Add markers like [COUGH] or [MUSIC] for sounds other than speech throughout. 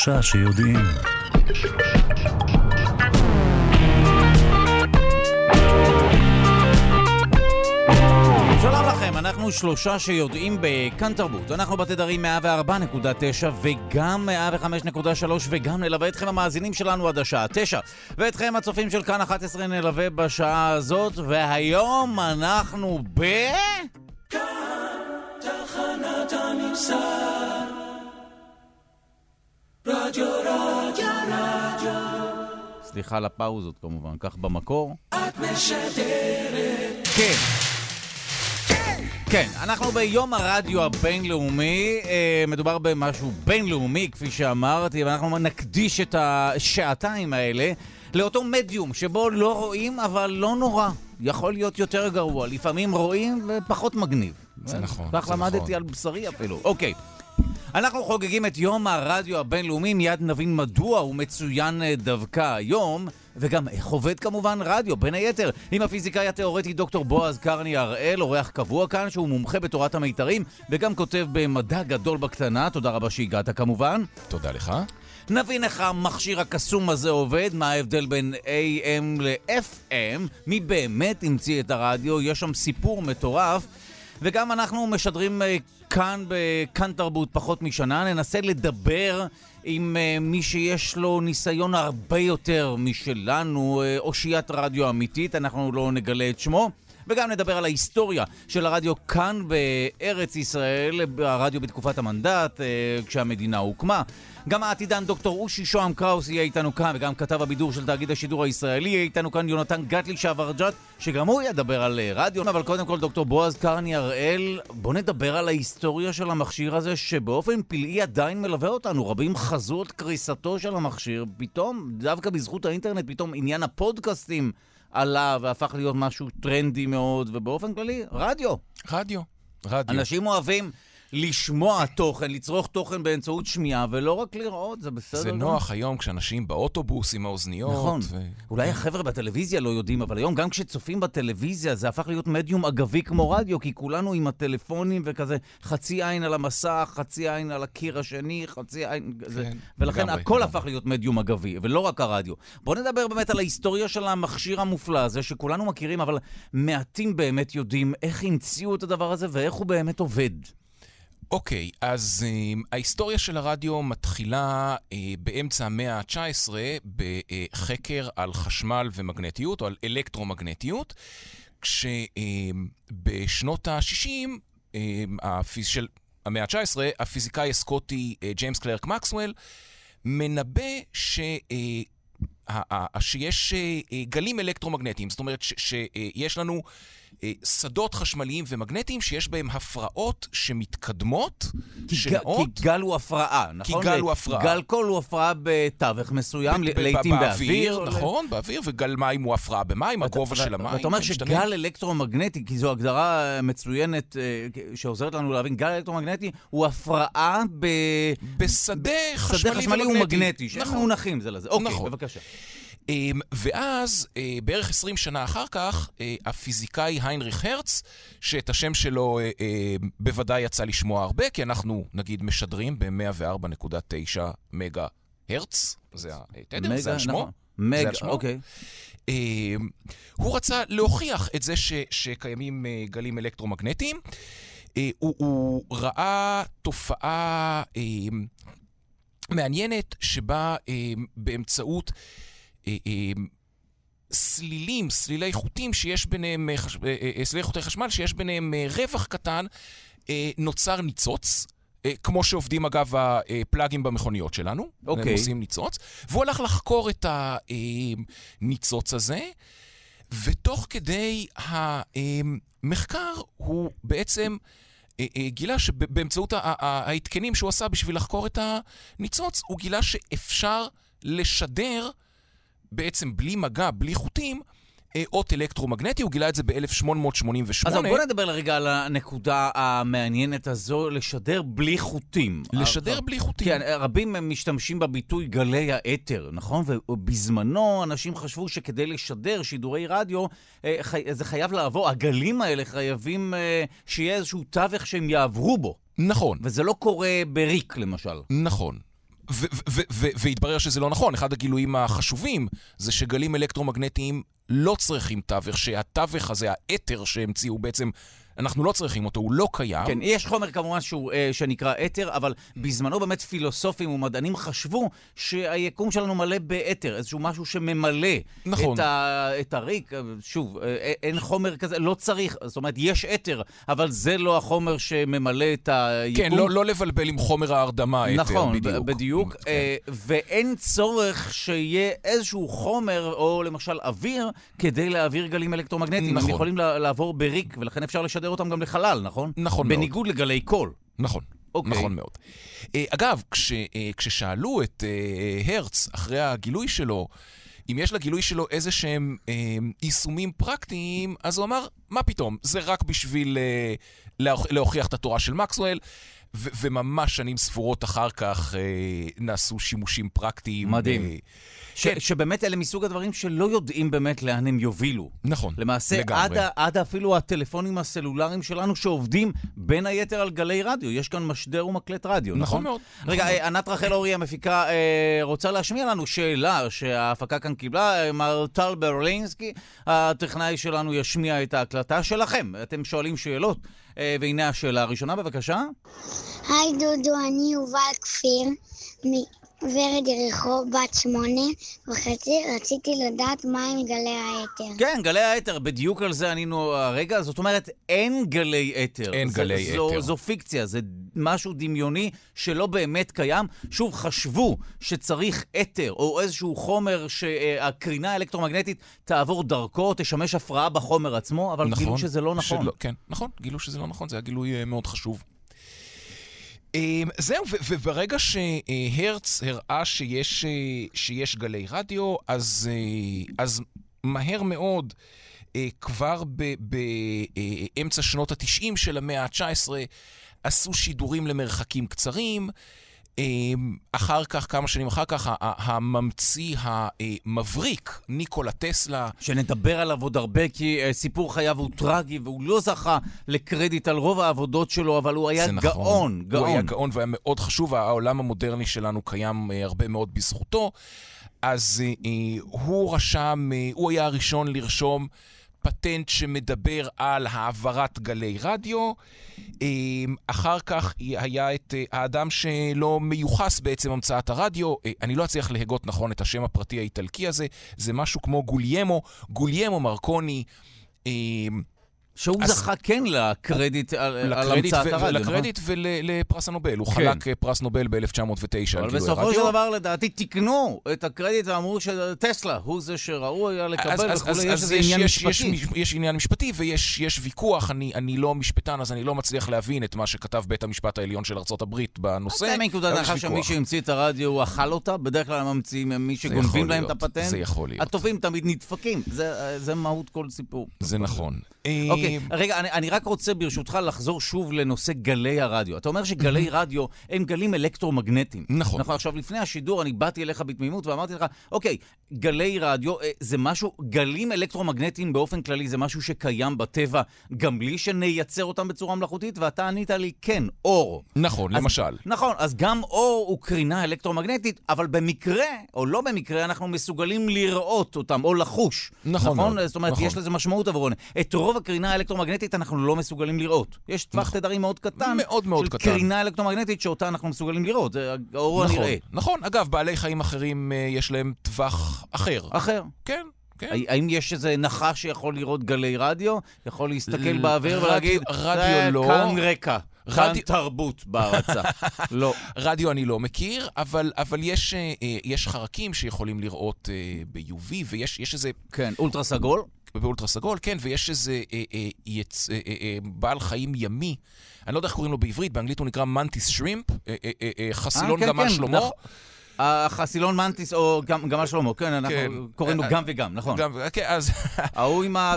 שלושה שיודעים. שלום לכם, אנחנו שלושה שיודעים בכאן תרבות. אנחנו בתדרים 104.9 וגם 105.3 וגם נלווה אתכם המאזינים שלנו עד השעה 9. ואתכם הצופים של כאן 11 נלווה בשעה הזאת, והיום אנחנו ב... כאן תחנת הממסד רדיו רדיו רדיו סליחה על הפאוזות כמובן, כך במקור. את משדרת כן כן, אנחנו ביום הרדיו הבינלאומי, אה, מדובר במשהו בינלאומי, כפי שאמרתי, ואנחנו נקדיש את השעתיים האלה לאותו מדיום שבו לא רואים, אבל לא נורא. יכול להיות יותר גרוע, לפעמים רואים ופחות מגניב. זה נכון, זה נכון. כך למדתי על בשרי אפילו. אוקיי. אנחנו חוגגים את יום הרדיו הבינלאומי, מיד נבין מדוע הוא מצוין אה, דווקא היום, וגם איך עובד כמובן רדיו, בין היתר, עם הפיזיקאי התיאורטי דוקטור בועז קרני הראל, אורח קבוע כאן, שהוא מומחה בתורת המיתרים, וגם כותב במדע גדול בקטנה. תודה רבה שהגעת כמובן. תודה לך. נבין איך המכשיר הקסום הזה עובד, מה ההבדל בין AM ל-FM, מי באמת המציא את הרדיו, יש שם סיפור מטורף. וגם אנחנו משדרים אה, כאן בכאן תרבות פחות משנה, ננסה לדבר עם uh, מי שיש לו ניסיון הרבה יותר משלנו, uh, אושיית רדיו אמיתית, אנחנו לא נגלה את שמו. וגם נדבר על ההיסטוריה של הרדיו כאן בארץ ישראל, הרדיו בתקופת המנדט, uh, כשהמדינה הוקמה. גם העתידן דוקטור אושי שוהם קראוס יהיה איתנו כאן, וגם כתב הבידור של תאגיד השידור הישראלי יהיה איתנו כאן יונתן גטלי שעברג'ת, שגם הוא ידבר על אה, רדיו. אבל קודם כל דוקטור בועז קרני הראל, בוא נדבר על ההיסטוריה של המכשיר הזה, שבאופן פלאי עדיין מלווה אותנו. רבים חזו את קריסתו של המכשיר, פתאום, דווקא בזכות האינטרנט, פתאום עניין הפודקאסטים עלה והפך להיות משהו טרנדי מאוד, ובאופן כללי, רדיו. רדיו. רדיו. אנשים אוהבים לשמוע תוכן, לצרוך תוכן באמצעות שמיעה, ולא רק לראות, זה בסדר. זה נוח היום כשאנשים באוטובוס עם האוזניות. נכון. ו... אולי החבר'ה בטלוויזיה לא יודעים, אבל היום גם כשצופים בטלוויזיה זה הפך להיות מדיום אגבי כמו רדיו, כי כולנו עם הטלפונים וכזה, חצי עין על המסך, חצי עין על הקיר השני, חצי עין... כן, זה... ולכן לגמרי, הכל לגמרי. הפך להיות מדיום אגבי, ולא רק הרדיו. בואו נדבר באמת על ההיסטוריה של המכשיר המופלא הזה, שכולנו מכירים, אבל מעטים באמת יודעים איך המציאו את הדבר הזה ואיך הוא באמת עובד. אוקיי, okay, אז um, ההיסטוריה של הרדיו מתחילה uh, באמצע המאה ה-19 בחקר על חשמל ומגנטיות, או על אלקטרומגנטיות, כשבשנות uh, ה-60, uh, הפיז... של המאה ה-19, הפיזיקאי הסקוטי uh, ג'יימס קלרק מקסוול מנבא ש... Uh, שיש גלים אלקטרומגנטיים, זאת אומרת שיש לנו שדות חשמליים ומגנטיים שיש בהם הפרעות שמתקדמות, כי שנעות... כי גל הוא הפרעה, נכון? כי גל הוא הפרעה. גל קול הוא הפרעה בתווך מסוים, לעיתים באוויר. נכון, באוויר, וגל מים הוא הפרעה במים, הגובה של המים. ואתה אומר שגל אלקטרומגנטי, כי זו הגדרה מצוינת שעוזרת לנו להבין, גל אלקטרומגנטי הוא הפרעה ב... בשדה חשמלי ומגנטי. שהם נכון. מונחים זה לזה. אוקיי, נכון. בבקשה. אמ, ואז, אה, בערך 20 שנה אחר כך, אה, הפיזיקאי היינריך הרץ, שאת השם שלו אה, בוודאי יצא לשמוע הרבה, כי אנחנו, נגיד, משדרים ב-104.9 מגה הרץ, זה התדר, זה השמו. נכון. מגה, אוקיי. אמ, הוא רצה להוכיח את זה ש, שקיימים גלים אלקטרומגנטיים. הוא, הוא ראה תופעה מעניינת שבה באמצעות סלילים, סלילי חוטים שיש ביניהם, אה, סלילי חוטי חשמל שיש ביניהם רווח קטן, נוצר ניצוץ. כמו שעובדים אגב הפלאגים במכוניות שלנו, אוקיי. הם עושים ניצוץ, והוא הלך לחקור את הניצוץ הזה, ותוך כדי המחקר הוא בעצם גילה שבאמצעות ההתקנים שהוא עשה בשביל לחקור את הניצוץ, הוא גילה שאפשר לשדר בעצם בלי מגע, בלי חוטים, אה, אות אלקטרומגנטי, הוא גילה את זה ב-1888. אז בוא נדבר לרגע על הנקודה המעניינת הזו, לשדר בלי חוטים. לשדר הר... בלי חוטים. כן, רבים משתמשים בביטוי גלי האתר, נכון? ובזמנו אנשים חשבו שכדי לשדר שידורי רדיו, אה, זה חייב לעבור, הגלים האלה חייבים אה, שיהיה איזשהו תווך שהם יעברו בו. נכון. וזה לא קורה בריק, למשל. נכון. והתברר שזה לא נכון. אחד הגילויים החשובים זה שגלים אלקטרומגנטיים לא צריכים תווך, שהתווך הזה, האתר שהמציאו בעצם... אנחנו לא צריכים אותו, הוא לא קיים. כן, יש חומר כמובן שהוא, אה, שנקרא אתר, אבל בזמנו באמת פילוסופים ומדענים חשבו שהיקום שלנו מלא באתר, איזשהו משהו שממלא נכון. את, ה, את הריק. שוב, אה, אין חומר כזה, לא צריך, זאת אומרת, יש אתר, אבל זה לא החומר שממלא את היקום. כן, לא, לא לבלבל עם חומר ההרדמה, אתר, נכון, בדיוק. בדיוק. כן. אה, ואין צורך שיהיה איזשהו חומר, או למשל אוויר, כדי להעביר גלים אלקטרומגנטיים. נכון. הם יכולים לעבור בריק, ולכן אפשר לשדר אותם גם לחלל, נכון? נכון מאוד. בניגוד לגלי קול. נכון. אוקיי. נכון מאוד. אה, אגב, כש, אה, כששאלו את אה, הרץ אחרי הגילוי שלו, אם יש לגילוי שלו איזה שהם אה, יישומים פרקטיים, אז הוא אמר, מה פתאום, זה רק בשביל אה, להוכ- להוכיח את התורה של מקסואל, ו- וממש שנים ספורות אחר כך אה, נעשו שימושים פרקטיים. מדהים. אה, ש- כן. שבאמת אלה מסוג הדברים שלא יודעים באמת לאן הם יובילו. נכון, למעשה, לגמרי. עד, ה- עד אפילו הטלפונים הסלולריים שלנו שעובדים בין היתר על גלי רדיו. יש כאן משדר ומקלט רדיו, נכון? נכון מאוד. רגע, נכון. אה, ענת רחל אורי המפיקה אה, רוצה להשמיע לנו שאלה שההפקה כאן קיבלה. אה, מר טל ברלינסקי, הטכנאי שלנו, ישמיע את ההקלטה שלכם. אתם שואלים שאלות, אה, והנה השאלה הראשונה, בבקשה. היי דודו, אני יובל כפיר, מוורד יריחו, בת שמונה וחצי. רציתי לדעת מה עם גלי האתר. כן, גלי האתר, בדיוק על זה ענינו הרגע. זאת אומרת, אין גלי אתר. אין זה- גלי זו, אתר. זו פיקציה, זה משהו דמיוני שלא באמת קיים. שוב, חשבו שצריך אתר או איזשהו חומר שהקרינה האלקטרומגנטית תעבור דרכו, תשמש הפרעה בחומר עצמו, אבל גילו שזה לא נכון. שלא, כן, נכון, גילו שזה לא נכון, זה היה גילוי אה, מאוד חשוב. אה, זהו, וברגע שהרץ הראה שיש, אה, שיש גלי רדיו, אז, אה, אז מהר מאוד, אה, כבר באמצע שנות ה-90 של המאה ה-19, עשו שידורים למרחקים קצרים. אה, אחר כך, כמה שנים אחר כך, הממציא המבריק, ניקולה טסלה, שנדבר עליו עוד הרבה, כי uh, סיפור חייו הוא טרגי, והוא לא זכה לקרדיט על רוב העבודות שלו, אבל הוא היה נכון. גאון, גאון. הוא היה גאון והיה מאוד חשוב, העולם המודרני שלנו קיים אה, הרבה מאוד בזכותו. אז אה, אה, הוא רשם, אה, הוא היה הראשון לרשום פטנט שמדבר על העברת גלי רדיו. אה, אחר כך היה את אה, האדם שלא מיוחס בעצם המצאת הרדיו. אה, אני לא אצליח להגות נכון את השם הפרטי האיטלקי הזה, זה משהו כמו גוליימו, גוליימו מרקוני. שהוא אז- זכה כן לקרדיט על, המצאת הרדיו, נכון? לקרדיט ולפרס הנובל. הוא כן. חלק אה, פרס נובל ב-1909 על אבל גילוי בסופו. של דבר, לדעתי, תיקנו את הקרדיט ואמרו שטסלה הוא זה שראוי היה לקבל וכולי, יש איזה עניין יש- יש- משפטי. יש עניין משפטי ויש יש ויכוח, אני לא משפטן, אז אני לא מצליח להבין את מה שכתב בית המשפט העליון של ארה"ב בנושא. זה מנקודת הנחה שמי. שהמציא את הרדיו הוא אכל אותה, בדרך כלל הממציאים הם מי שגונבים להם את הפטנט. זה יכול להיות. הטובים תמיד נדפקים, זה מהות כל סיפור. זה נכון. אוקיי, אה, רגע, אני, אני רק רוצה ברשותך לחזור שוב לנושא גלי הרדיו. אתה אומר שגלי רדיו הם גלים אלקטרומגנטיים. נכון. נכון, עכשיו, לפני השידור אני באתי אליך בתמימות ואמרתי לך, אוקיי, גלי רדיו אה, זה משהו, גלים אלקטרומגנטיים באופן כללי זה משהו שקיים בטבע גם בלי שנייצר אותם בצורה מלאכותית, ואתה ענית לי, כן, אור. נכון, אז- למשל. נכון, אז גם אור הוא קרינה אלקטרומגנטית, אבל במקרה, או לא במקרה, אנחנו מסוגלים לראות אותם, או לחוש. נכון מאוד, זאת אומרת, נכון. יש לזה משמעות עבורנו. את רוב הקרינה האלקטרומגנטית אנחנו לא מסוגלים לראות. יש טווח נכון. תדרים מאוד קטן, מאוד מאוד של קטן. קרינה אלקטרומגנטית שאותה אנחנו מסוגלים לראות. זה האור נכון, הנראה. נכון. אגב, בעלי חיים אחרים, אה, יש להם טווח אחר. אחר. כן, כן. האם יש איזה נחש שיכול לראות גלי רדיו? יכול להסתכל ל- באוויר רדיו- ולהגיד, רדיו "זה לא." כאן רקע, כאן רדיו- תרבות בהרצה. [LAUGHS] לא. רדיו אני לא מכיר, אבל, אבל יש, אה, אה, יש חרקים שיכולים לראות אה, ב-UV, ויש יש איזה, כן, אולטרה סגול? באולטרה סגול, כן, ויש איזה אה, אה, יצ, אה, אה, אה, בעל חיים ימי, אני לא יודע איך קוראים לו בעברית, באנגלית הוא נקרא מנטיס שרימפ, אה, אה, אה, אה, חסילון כן, גמל כן, שלמה. נכון. החסילון מנטיס, או גמל שלמה, כן, אנחנו כן. קוראים לו אה, גם וגם, נכון. גם, כן, אז, ההוא עם ה...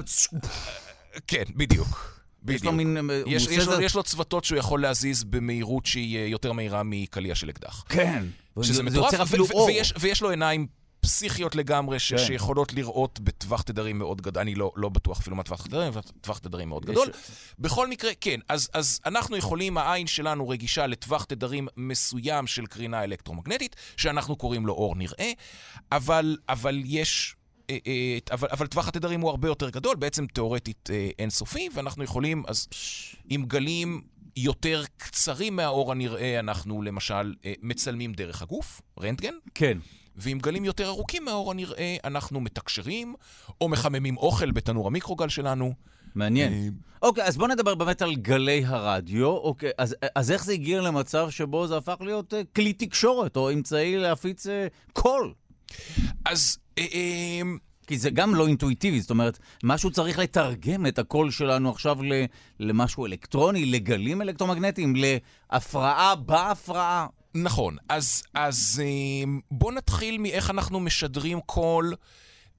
כן, בדיוק. יש לו בדיוק. מין... יש, יש, לו, יש לו צוותות שהוא יכול להזיז במהירות שהיא אה, יותר מהירה מקליע של אקדח. כן. שזה זה מטורף. ויש, ויש לו עיניים פסיכיות לגמרי, ש- כן. שיכולות לראות בטווח תדרים מאוד גדול. אני לא, לא בטוח אפילו מה טווח תדרים, אבל טווח תדרים מאוד גדול. בכל מקרה, כן, אז, אז אנחנו יכולים, העין שלנו רגישה לטווח תדרים מסוים של קרינה אלקטרומגנטית, שאנחנו קוראים לו אור נראה, אבל, אבל יש... אה, אה, אבל, אבל טווח התדרים הוא הרבה יותר גדול, בעצם תיאורטית אה, אינסופי, ואנחנו יכולים, אז עם גלים יותר קצרים מהאור הנראה, אנחנו למשל מצלמים דרך הגוף, רנטגן, כן. ועם גלים יותר ארוכים מהאור הנראה, אנחנו מתקשרים, או מחממים אוכל בתנור המיקרוגל שלנו. מעניין. אה, אוקיי, אז בוא נדבר באמת על גלי הרדיו. אוקיי, אז, אז איך זה הגיע למצב שבו זה הפך להיות אה, כלי תקשורת, או אמצעי להפיץ אה, קול? אז אה, אה, כי זה גם לא אינטואיטיבי, זאת אומרת, משהו צריך לתרגם את הקול שלנו עכשיו למשהו אלקטרוני, לגלים אלקטרומגנטיים, להפרעה בהפרעה. נכון, אז, אז אה, בואו נתחיל מאיך אנחנו משדרים קול,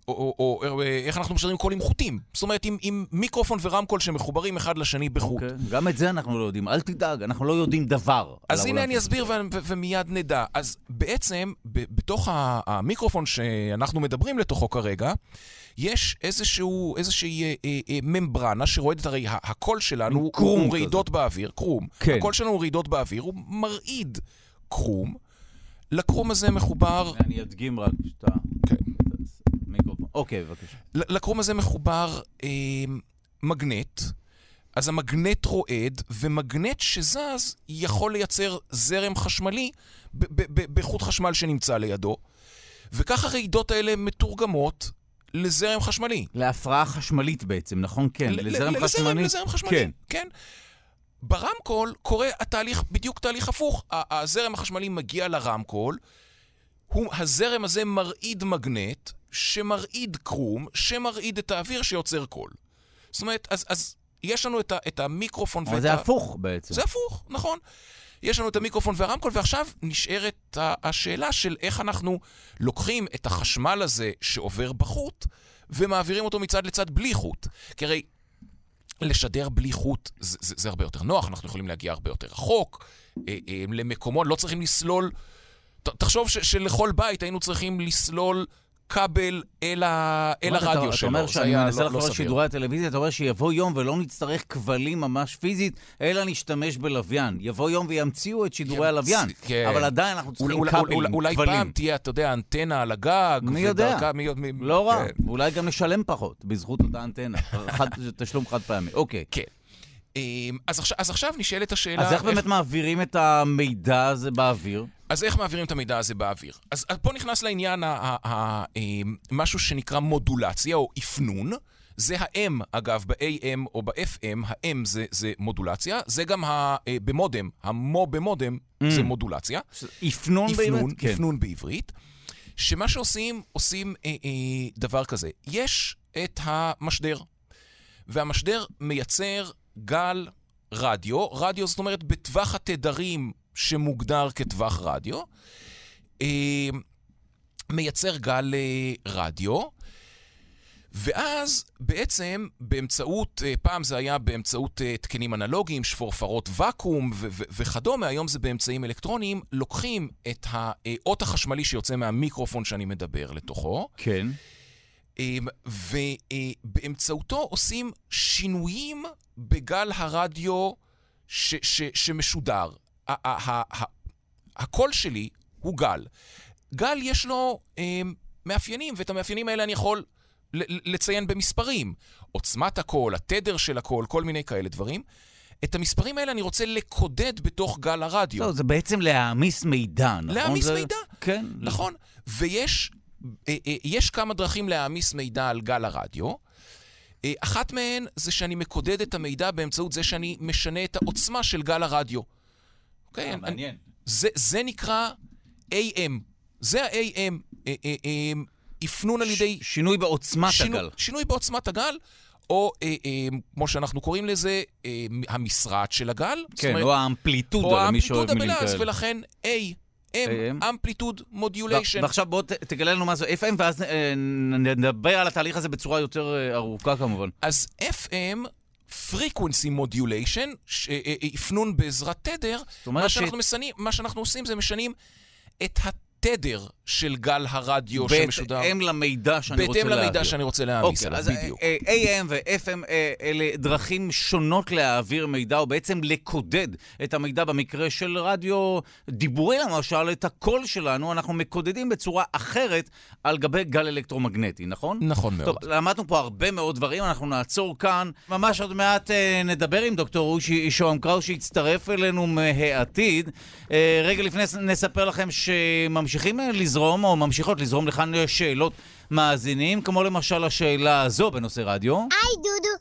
או, או, או או איך אנחנו משדרים קול עם חוטים. זאת אומרת, עם, עם מיקרופון ורמקול שמחוברים אחד לשני בחוט. אוקיי, גם את זה אנחנו לא יודעים. אל תדאג, אנחנו לא יודעים דבר. אז הנה אני אסביר ו- ו- ומיד נדע. אז בעצם, ב- בתוך המיקרופון שאנחנו מדברים לתוכו כרגע, יש איזשהו, איזושהי אה, אה, אה, ממברנה שרועדת, הרי הקול שלנו הוא. רעידות באוויר, קרום. כן. הקול שלנו הוא רעידות באוויר, הוא מרעיד קרום. לקרום הזה מחובר, אני אדגים רק שאתה... כן. אוקיי, בבקשה. לקרום הזה מחובר אה, מגנט. אז המגנט רועד, ומגנט שזז יכול לייצר זרם חשמלי בחוט חשמל שנמצא לידו. וכך הרעידות האלה מתורגמות לזרם חשמלי. להפרעה חשמלית בעצם, נכון? כן, לזרם לזרם, חשמלי. לזרם חשמלי, כן. ברמקול קורה התהליך, בדיוק תהליך הפוך. הזרם החשמלי מגיע לרמקול, הוא, הזרם הזה מרעיד מגנט, שמרעיד קרום, שמרעיד את האוויר שיוצר קול. זאת אומרת, אז, אז יש לנו את, ה, את המיקרופון ואת זה ה... הפוך בעצם. זה הפוך, נכון. יש לנו את המיקרופון והרמקול, ועכשיו נשארת השאלה של איך אנחנו לוקחים את החשמל הזה שעובר בחוט, ומעבירים אותו מצד לצד בלי חוט. כי הרי לשדר בלי חוט זה, זה, זה הרבה יותר נוח, אנחנו יכולים להגיע הרבה יותר רחוק, אה, אה, למקומות, לא צריכים לסלול... ת, תחשוב ש, שלכל בית היינו צריכים לסלול כבל אל, ה, אל אתה- הרדיו אתה שלו. אומר זה שאני מנסה לא- לא לחזור סביר. לשידורי הטלוויזיה, אתה אומר שיבוא יום ולא נצטרך כבלים ממש פיזית, אלא נשתמש בלוויין. יבוא יום וימציאו את שידורי הלוויין. כן. אבל עדיין אנחנו צריכים אולי, כבלים, אולי, אולי פעם כבלים. תהיה, אתה יודע, אנטנה על הגג. מי יודע? מי, לא רע, כן. ואולי גם נשלם פחות בזכות אותה אנטנה. [LAUGHS] תשלום חד פעמי. אוקיי. כן. אמ, אז עכשיו, אז עכשיו נשאלת השאלה... אז איך באמת מעבירים את המידע הזה באוויר? אז איך מעבירים את המידע הזה באוויר? אז פה נכנס לעניין ה- ה- ה- אמ, משהו שנקרא מודולציה או אפנון. זה ה-M, אגב, ב-AM או ב-FM, ה-M זה, זה מודולציה, זה גם ה- אה, במודם, המו במודם זה מודולציה. אפנון באמת? אפנון, כן. אפנון בעברית, שמה שעושים, עושים אה, אה, דבר כזה. יש את המשדר, והמשדר מייצר גל רדיו, רדיו זאת אומרת בטווח התדרים שמוגדר כטווח רדיו, אה, מייצר גל אה, רדיו, ואז בעצם באמצעות, אה, פעם זה היה באמצעות תקנים אנלוגיים, שפורפרות ואקום ו- ו- וכדומה, היום זה באמצעים אלקטרוניים, לוקחים את האות החשמלי שיוצא מהמיקרופון שאני מדבר לתוכו, כן. אמ, ובאמצעותו עושים שינויים בגל הרדיו ש- ש- שמשודר. הקול שלי הוא גל. גל יש לו אמ, מאפיינים, ואת המאפיינים האלה אני יכול לציין במספרים. עוצמת הקול, התדר של הקול, כל מיני כאלה דברים. את המספרים האלה אני רוצה לקודד בתוך גל הרדיו. לא, זה בעצם להעמיס מידע, נכון? להעמיס זה- מידע. כן. נכון. ויש יש כמה דרכים להעמיס מידע על גל הרדיו. אה, אחת מהן זה שאני מקודד את המידע באמצעות זה שאני משנה את העוצמה של גל הרדיו. אוקיי? אה, אני- מעניין. זה, זה נקרא AM. זה ה-AM, אה, אה, אה, אפנון על ידי... שינוי בעוצמת שינו- הגל. שינוי בעוצמת הגל, או אה, אה, כמו שאנחנו קוראים לזה, אה, המשרעת של הגל. כן, אומרת, או האמפליטודה, או למי שאוהב האמפליטודה מילים בלעז, כאלה. ולכן A, AM. אמפליטוד מודוליישן. ועכשיו בוא ת- תגלה לנו מה זה FM, ואז אה, נדבר על התהליך הזה בצורה יותר אה, ארוכה כמובן. אז FM, frequency modulation, ש- אה, אה, אפנון בעזרת תדר, מה ש- שאנחנו, משנים, מה שאנחנו עושים זה משנים את התדר של גל הרדיו שמשודר. בהתאם למידע שאני רוצה בהתאם להעביר. למידע שאני רוצה להעמיס אוקיי, עליו, אז בדיוק. אה, אה, AM ו-FM אה, אלה דרכים שונות להעביר מידע, או בעצם לקודד את המידע במקרה של רדיו דיבורי, למשל, את הקול שלנו, אנחנו מקודדים בצורה אחרת על גבי גל אלקטרומגנטי, נכון? נכון מאוד. טוב, למדנו פה הרבה מאוד דברים, אנחנו נעצור כאן. ממש עוד מעט אה, נדבר עם דוקטור שוהם קראוס, שיצטרף אלינו מהעתיד. אה, רגע לפני נספר לכם שממשיכים אה, לזרום, או ממשיכות לזרום לכאן שאלות מאזינים, כמו למשל השאלה הזו בנושא רדיו. היי דודו,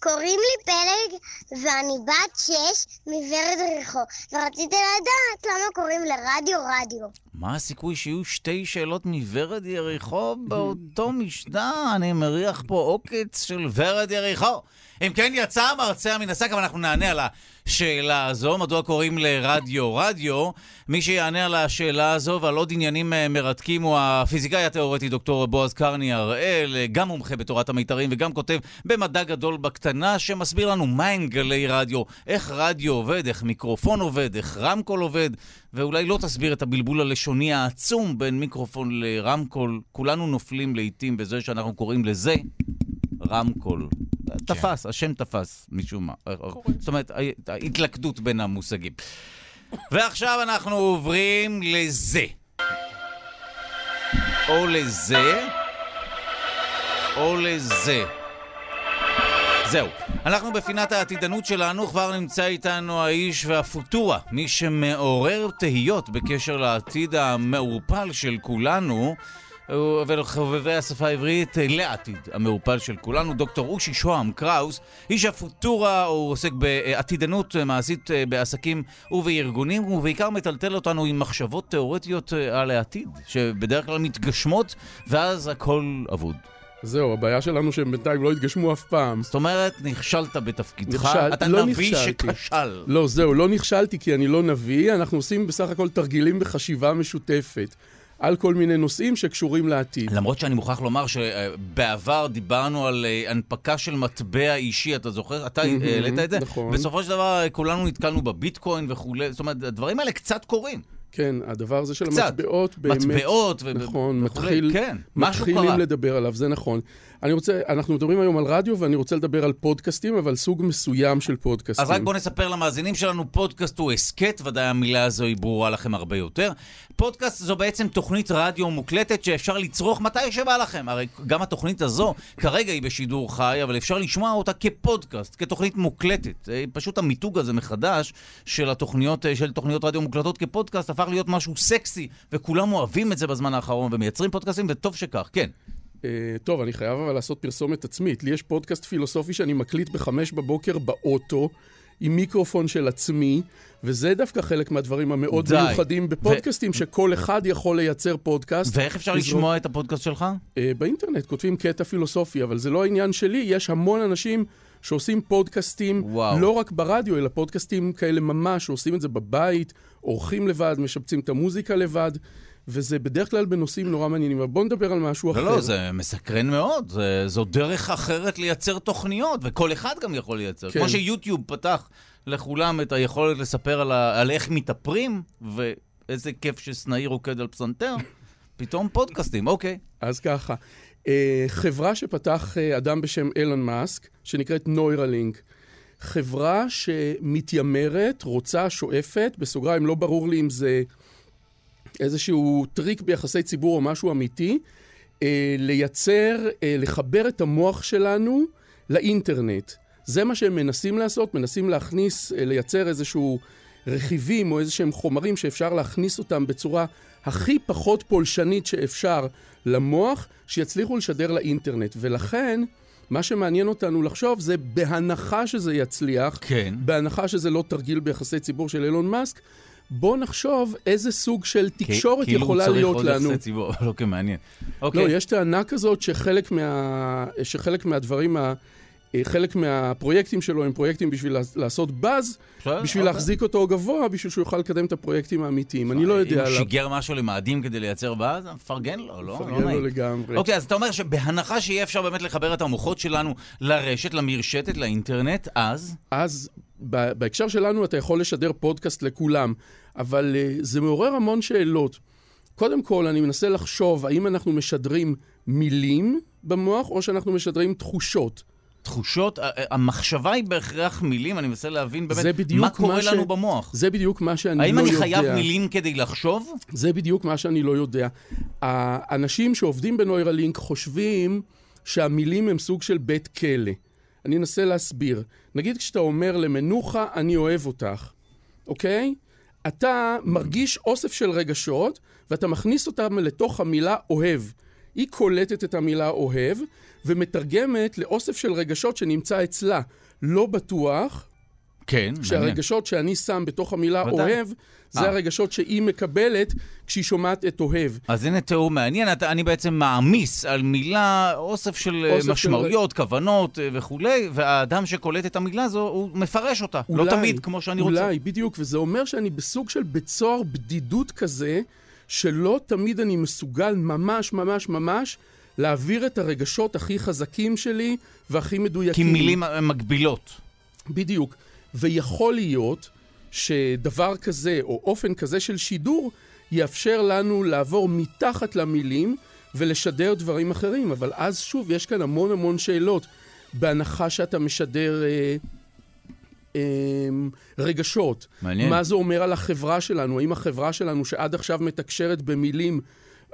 קוראים לי פלג ואני בת שש מוורד ריחו ורציתי לדעת למה קוראים לרדיו רדיו. מה הסיכוי שיהיו שתי שאלות מוורד יריחו באותו משנה? אני מריח פה עוקץ של ורד יריחו. אם כן, יצא המרצע מן השק, אבל אנחנו נענה על השאלה הזו. מדוע קוראים לרדיו רדיו? מי שיענה על השאלה הזו ועל עוד עניינים אה, מרתקים הוא הפיזיקאי התיאורטי דוקטור בועז קרני הראל, אה, גם מומחה בתורת המיתרים וגם כותב במדע גדול בקטנה, שמסביר לנו מהם גלי רדיו, איך רדיו עובד, איך מיקרופון עובד, איך רמקול עובד, ואולי לא תסביר את הבלבול הלשוני העצום בין מיקרופון לרמקול. כולנו נופלים לעיתים בזה שאנחנו קוראים לזה רמקול. תפס, השם תפס משום מה. זאת אומרת, ההתלכדות בין המושגים. ועכשיו אנחנו עוברים לזה. או לזה, או לזה. זהו. אנחנו בפינת העתידנות שלנו, כבר נמצא איתנו האיש והפוטורה, מי שמעורר תהיות בקשר לעתיד המעורפל של כולנו. ולחובבי השפה העברית לעתיד המעורפל של כולנו, דוקטור אושי שוהם קראוס, איש הפוטורה, הוא עוסק בעתידנות מעשית בעסקים ובארגונים, ובעיקר מטלטל אותנו עם מחשבות תיאורטיות על העתיד, שבדרך כלל מתגשמות, ואז הכל אבוד. זהו, הבעיה שלנו שהם בינתיים לא התגשמו אף פעם. זאת אומרת, נכשלת בתפקידך, נכשל, אתה לא נביא נכשלתי. שכשל. לא, זהו, לא נכשלתי כי אני לא נביא, אנחנו עושים בסך הכל תרגילים בחשיבה משותפת על כל מיני נושאים שקשורים לעתיד. למרות שאני מוכרח לומר שבעבר דיברנו על אה, הנפקה של מטבע אישי, אתה זוכר? אתה מהמם, העלית את זה? נכון. בסופו של דבר אה, כולנו נתקלנו בביטקוין וכולי, זאת אומרת, הדברים האלה קצת קורים. כן, הדבר הזה של קצת. המטבעות באמת... מטבעות ו- נכון, וכולי, מתחיל, כן, מתחילים. לדבר עליו, זה נכון. אני רוצה, אנחנו מדברים היום על רדיו ואני רוצה לדבר על פודקאסטים, אבל סוג מסוים של פודקאסטים. אז רק בואו נספר למאזינים שלנו, פודקאסט הוא הסכת, ודאי המילה הזו היא ברורה לכם הרבה יותר. פודקאסט זו בעצם תוכנית רדיו מוקלטת שאפשר לצרוך מתי שבא לכם. הרי גם התוכנית הזו כרגע היא בשידור חי, אבל אפשר לשמוע אותה כפודקאסט, כתוכנית מוקלטת. אה, פשוט המיתוג הזה מחדש של התוכניות, אה, של תוכניות רדיו מוקלטות כפודקאסט הפך להיות משהו סקסי, וכולם אוהבים את זה בזמן האחרון ומייצרים פודקאסטים, וטוב שכך, כן. אה, טוב, אני חייב אבל לעשות פרסומת עצמית. לי יש פודקאסט פילוסופי שאני מקליט בחמש בבוקר באוטו, עם מיקרופון של עצמי, וזה דווקא חלק מהדברים המאוד די. מיוחדים בפודקאסטים, שכל אחד יכול לייצר פודקאסט. ואיך אפשר לזרוק- לשמוע את הפודקאסט שלך? אה, באינטרנט כותבים קטע פילוסופי, אבל זה לא העניין שלי, יש המון אנשים שעושים פודקאסטים, וואו. לא רק ברדיו, אלא פודקאסטים כאלה ממש, שעושים את זה בבית, עורכים לבד, משפצים את המוזיקה לבד, וזה בדרך כלל בנושאים נורא מעניינים. אבל בואו נדבר על משהו אחר. לא, לא, זה מסקרן מאוד. זה, זו דרך אחרת לייצר תוכניות, וכל אחד גם יכול לייצר. כן. כמו שיוטיוב פתח לכולם את היכולת לספר על, ה, על איך מתאפרים, ואיזה כיף שסנאי רוקד על פסנתר, [LAUGHS] פתאום פודקאסטים, אוקיי. אז ככה, אה, חברה שפתח אה, אדם בשם אילון מאסק, שנקראת נוירלינק. חברה שמתיימרת, רוצה, שואפת, בסוגריים, לא ברור לי אם זה איזשהו טריק ביחסי ציבור או משהו אמיתי, אה, לייצר, אה, לחבר את המוח שלנו לאינטרנט. זה מה שהם מנסים לעשות, מנסים להכניס, אה, לייצר איזשהו רכיבים או איזשהם חומרים שאפשר להכניס אותם בצורה הכי פחות פולשנית שאפשר למוח, שיצליחו לשדר לאינטרנט. ולכן, מה שמעניין אותנו לחשוב זה בהנחה שזה יצליח, כן. בהנחה שזה לא תרגיל ביחסי ציבור של אילון מאסק, בוא נחשוב איזה סוג של תקשורת יכולה להיות כאילו הוא צריך לנו. עוד יחסי ציבור, [LAUGHS] אוקיי, מעניין. לא, אוקיי. יש טענה כזאת שחלק, מה... שחלק מהדברים, ה... חלק מהפרויקטים שלו הם פרויקטים בשביל לעש- לעשות באז, בשביל אוקיי. להחזיק אותו גבוה, בשביל שהוא יוכל לקדם את הפרויקטים האמיתיים. אני לא יודע אם הוא עליו. שיגר משהו למאדים כדי לייצר באז, מפרגן לו, לא? לא מפרגן לו נעים. לגמרי. אוקיי, אז אתה אומר שבהנחה שיהיה אפשר באמת לחבר את המוחות שלנו לרשת, למרשתת, לאינטרנט, אז... אז בהקשר שלנו אתה יכול לשדר פודקאסט לכולם, אבל uh, זה מעורר המון שאלות. קודם כל, אני מנסה לחשוב האם אנחנו משדרים מילים במוח, או שאנחנו משדרים תחושות. תחושות, ה- ה- המחשבה היא בהכרח מילים, אני מנסה להבין באמת מה קורה מה ש- לנו במוח. זה בדיוק מה שאני לא האם יודע. אני חייב מילים כדי לחשוב? זה בדיוק מה שאני לא יודע. האנשים שעובדים בנוירלינק חושבים שהמילים הם סוג של בית כלא. אני אנסה להסביר. נגיד כשאתה אומר למנוחה, אני אוהב אותך, אוקיי? אתה מרגיש אוסף של רגשות, ואתה מכניס אותם לתוך המילה אוהב. היא קולטת את המילה אוהב, ומתרגמת לאוסף של רגשות שנמצא אצלה. לא בטוח כן, מעניין. שהרגשות שאני שם בתוך המילה ודאי. אוהב, זה אה. הרגשות שהיא מקבלת כשהיא שומעת את אוהב. אז הנה תיאור מעניין, אתה, אני בעצם מעמיס על מילה אוסף של אה, אוסף של- משמעויות, כוונות אה, וכולי, והאדם שקולט את המילה הזו, הוא מפרש אותה. לא אולי, תמיד כמו שאני אולי, רוצה. אולי, בדיוק, וזה אומר שאני בסוג של בית סוהר בדידות כזה, שלא תמיד אני מסוגל ממש ממש ממש להעביר את הרגשות הכי חזקים שלי והכי כי מדויקים. מילים אה, מגבילות. בדיוק. ויכול להיות שדבר כזה, או אופן כזה של שידור, יאפשר לנו לעבור מתחת למילים ולשדר דברים אחרים. אבל אז שוב, יש כאן המון המון שאלות. בהנחה שאתה משדר אה, אה, רגשות. מעניין. מה זה אומר על החברה שלנו? האם החברה שלנו, שעד עכשיו מתקשרת במילים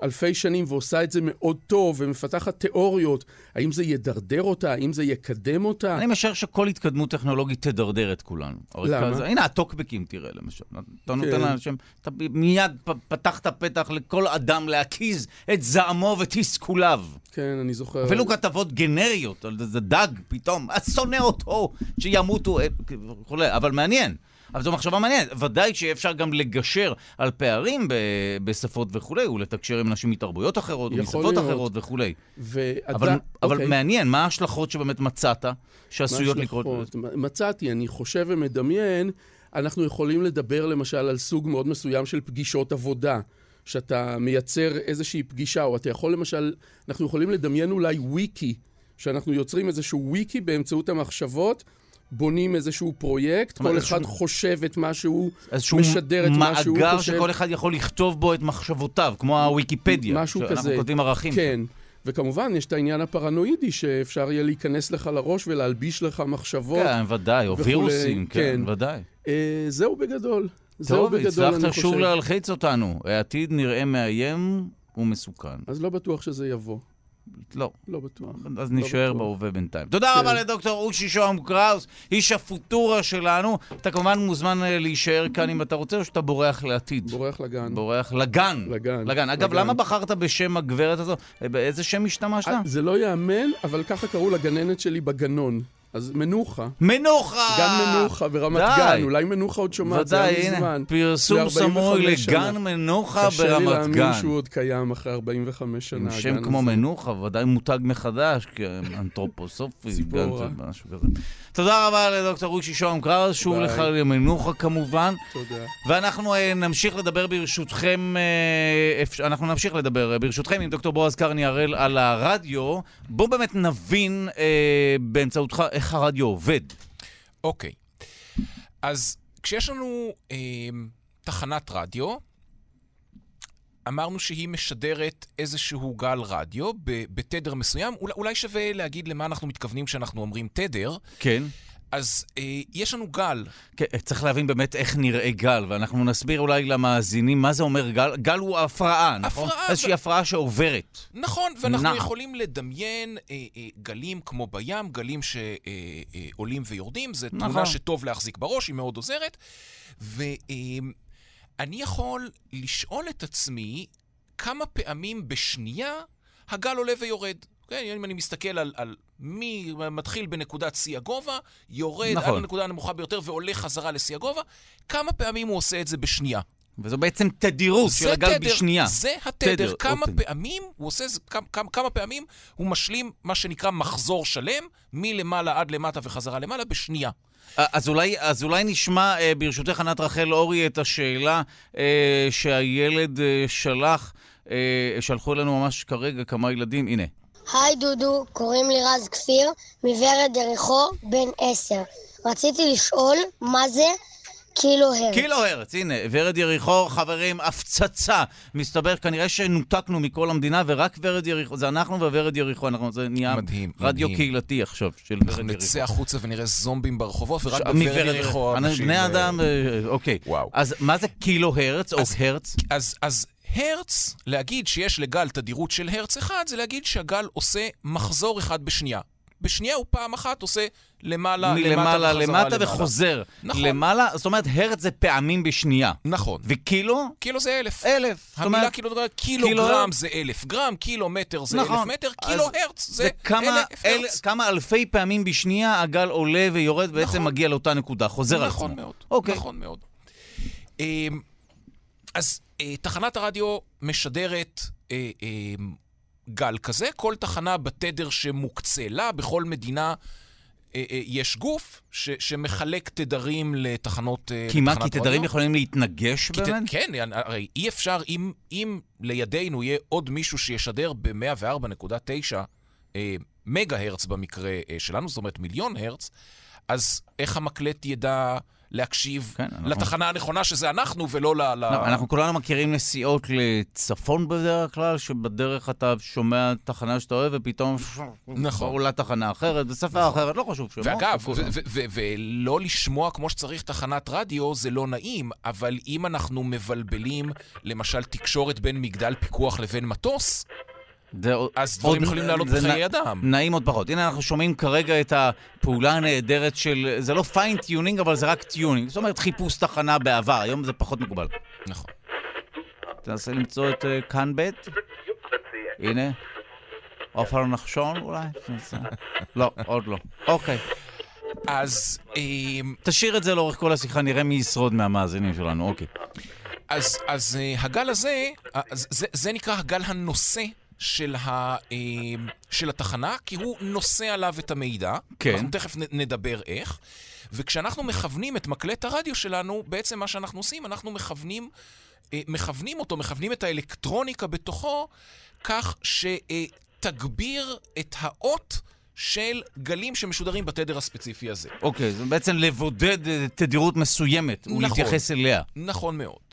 אלפי שנים ועושה את זה מאוד טוב ומפתחת תיאוריות, האם זה ידרדר אותה? האם זה יקדם אותה? אני משער שכל התקדמות טכנולוגית תדרדר את כולנו. למה? כזה- הנה, הטוקבקים תראה למשל. אתה נותן כן. לאנשים, אתה מיד פתחת פתח לכל אדם להקיז את זעמו ותסכוליו. כן, אני זוכר. אפילו כתבות גנריות על איזה דג, פתאום, שונא אותו, שימותו, אה, וכולי, אבל מעניין. אבל זו מחשבה מעניינת. ודאי שיהיה אפשר גם לגשר על פערים ב- בשפות וכולי, ולתקשר עם אנשים מתרבויות אחרות, ומשפות. אחרות וכולי. ואתה, אבל, אבל אוקיי. מעניין, מה ההשלכות שבאמת מצאת, שעשויות לקרות? מצאתי, אני חושב ומדמיין, אנחנו יכולים לדבר למשל על סוג מאוד מסוים של פגישות עבודה. שאתה מייצר איזושהי פגישה, או אתה יכול למשל, אנחנו יכולים לדמיין אולי וויקי, שאנחנו יוצרים איזשהו וויקי באמצעות המחשבות, בונים איזשהו פרויקט, כל איזשהו- אחד חושב את מה שהוא איזשהו משדר את מה שהוא מאגר חושב. שכל אחד יכול לכתוב בו את מחשבותיו, כמו הוויקיפדיה. משהו כזה. כותבים ערכים. כן. וכמובן, יש את העניין הפרנואידי, שאפשר יהיה להיכנס לך לראש ולהלביש לך מחשבות. כן, ודאי, או וירוסים, כן, כן. ודאי. אה, זהו בגדול. זהו טוב, הצלחת שוב. להלחיץ אותנו. העתיד נראה מאיים ומסוכן. אז לא בטוח שזה יבוא. לא. לא בטוח. אז לא נשאר בטוח. בהווה בינתיים. תודה כן. רבה לדוקטור אושי שוהם קראוס, איש הפוטורה שלנו. אתה כמובן מוזמן אה, להישאר כאן אם אתה רוצה, או שאתה בורח לעתיד. בורח לגן. בורח לגן. לגן, לגן. אגב, לגן. למה בחרת בשם הגברת הזו? אה, באיזה שם השתמשת? אה, זה לא ייאמן, אבל ככה קראו לגננת שלי בגנון. אז מנוחה. מנוחה! גן מנוחה ברמת די. גן. אולי מנוחה עוד שומעת, זה היה מזמן. פרסום לפני 45 סמוי. לגן מנוחה קשה לי ברמת להאמין גן. שהוא עוד קיים אחרי 45 שנה. עם שם כמו הזה. מנוחה, ודאי מותג מחדש, כאנתרופוסופי, גן משהו כזה. תודה רבה לדוקטור רושי שוהם קראוס, שוב. לך למנוחה כמובן. תודה. ואנחנו אה, נמשיך לדבר ברשותכם, אה, אנחנו נמשיך לדבר אה, ברשותכם עם דוקטור בועז קרני הראל על הרדיו. בואו באמת נבין באמצעותך איך הרדיו עובד. אוקיי. אז כשיש לנו אה, תחנת רדיו, אמרנו שהיא משדרת איזשהו גל רדיו ב- בתדר מסוים. אולי, אולי שווה להגיד למה אנחנו מתכוונים כשאנחנו אומרים תדר. כן. אז אה, יש לנו גל. כן, צריך להבין באמת איך נראה גל, ואנחנו נסביר אולי למאזינים מה זה אומר גל. גל הוא הפרעה, נכון? הפרעה, איזושהי ו- הפרעה שעוברת. נכון, ואנחנו נע. יכולים לדמיין אה, אה, גלים כמו בים, גלים שעולים אה, אה, ויורדים. זו נכון. תמונה שטוב להחזיק בראש, היא מאוד עוזרת. ואני יכול לשאול את עצמי כמה פעמים בשנייה הגל עולה ויורד. כן, אם אני מסתכל על, על מי מתחיל בנקודת שיא הגובה, יורד נכון. עד הנקודה הנמוכה ביותר ועולה חזרה לשיא הגובה, כמה פעמים הוא עושה את זה בשנייה? וזו בעצם תדירות של הגל תדר, בשנייה. זה התדר. תדר, כמה אוקיי. פעמים הוא עושה, כמה, כמה, כמה פעמים הוא משלים מה שנקרא מחזור שלם, מלמעלה עד למטה וחזרה למעלה בשנייה. אז אולי, אז אולי נשמע, אה, ברשותך, ענת רחל אורי, את השאלה אה, שהילד אה, שלח, אה, שלחו אלינו ממש כרגע כמה ילדים, הנה. היי דודו, קוראים לי רז כפיר, מוורד יריחו, בן עשר. רציתי לשאול מה זה קילו הרץ. קילו הרץ, הנה, ורד יריחו, חברים, הפצצה. מסתבר כנראה שנותקנו מכל המדינה, ורק ורד יריחו, זה אנחנו וורד יריחו, אנחנו, זה נהיה מדהים, רדיו מדהים. קהילתי עכשיו, של אנחנו ורד יריחו. נצא החוצה ונראה זומבים ברחובות, ורק ש- בוורד יריחו אנשים. בני אה, אדם, אה, אוקיי. וואו. אז מה זה קילו הרץ או אז- הרץ? אז, אז הרץ, להגיד שיש לגל תדירות של הרץ אחד, זה להגיד שהגל עושה מחזור אחד בשנייה. בשנייה הוא פעם אחת עושה למעלה, למטה וחזרה למטה למעלה. וחוזר. נכון. למעלה, זאת אומרת, הרץ זה פעמים בשנייה. נכון. וקילו? קילו זה אלף. אלף. המילה אומרת, קילו, קילו קילוגרם הרץ. זה אלף גרם, קילומטר זה נכון. אלף מטר, קילו הרץ זה כמה, אלף אל, הרץ. כמה אלפי פעמים בשנייה הגל עולה ויורד, בעצם נכון. מגיע לאותה נקודה, חוזר על עצמו. נכון מאוד. אוקיי. נכון מאוד. אז אה, תחנת הרדיו משדרת אה, אמ, גל כזה, כל תחנה בתדר שמוקצה לה, בכל מדינה אה, אה, יש גוף ש, שמחלק תדרים לתחנות אה, כי מה, כי תדרים רדיו. יכולים להתנגש כי ת- באמת? כן, הרי אי אפשר, אם, אם לידינו יהיה עוד מישהו שישדר ב-104.9 אה, מגה הרץ במקרה אה, שלנו, זאת אומרת מיליון הרץ, אז איך המקלט ידע להקשיב כן, אנחנו- לתחנה הנכונה שזה אנחנו ולא ל... ל... לא, אנחנו כולנו מכירים נסיעות לצפון בדרך כלל, שבדרך אתה שומע תחנה שאתה אוהב, ופתאום נכון. עולה תחנה אחרת, בשפה אחרת, לא חשוב שמות. ואגב, ו- ולא לשמוע כמו שצריך תחנת רדיו זה לא נעים, אבל אם אנחנו מבלבלים, למשל, תקשורת בין מגדל פיקוח לבין מטוס, זה אז דברים יכולים לעלות בחיי אדם. נעים עוד פחות. הנה אנחנו שומעים כרגע את הפעולה הנהדרת של, זה לא fine-tuning, אבל זה רק tuning. זאת אומרת חיפוש תחנה בעבר, היום זה פחות מקובל. נכון. תנסה למצוא את אה, כאן ב', הנה. עופר נחשון אולי? לא, עוד לא. אוקיי. אז... אמ, תשאיר את זה לאורך כל השיחה, נראה מי ישרוד מהמאזינים שלנו, אוקיי. אז, אז uh, הגל הזה, uh, זה, זה נקרא הגל הנושא של, ה, uh, של התחנה, כי הוא נושא עליו את המידע. כן. אנחנו תכף נדבר איך. וכשאנחנו מכוונים את מקלט הרדיו שלנו, בעצם מה שאנחנו עושים, אנחנו מכוונים, uh, מכוונים אותו, מכוונים את האלקטרוניקה בתוכו, כך שתגביר את האות של גלים שמשודרים בתדר הספציפי הזה. אוקיי, זה בעצם לבודד אה, תדירות מסוימת, נכון. ולהתייחס אליה. נכון מאוד.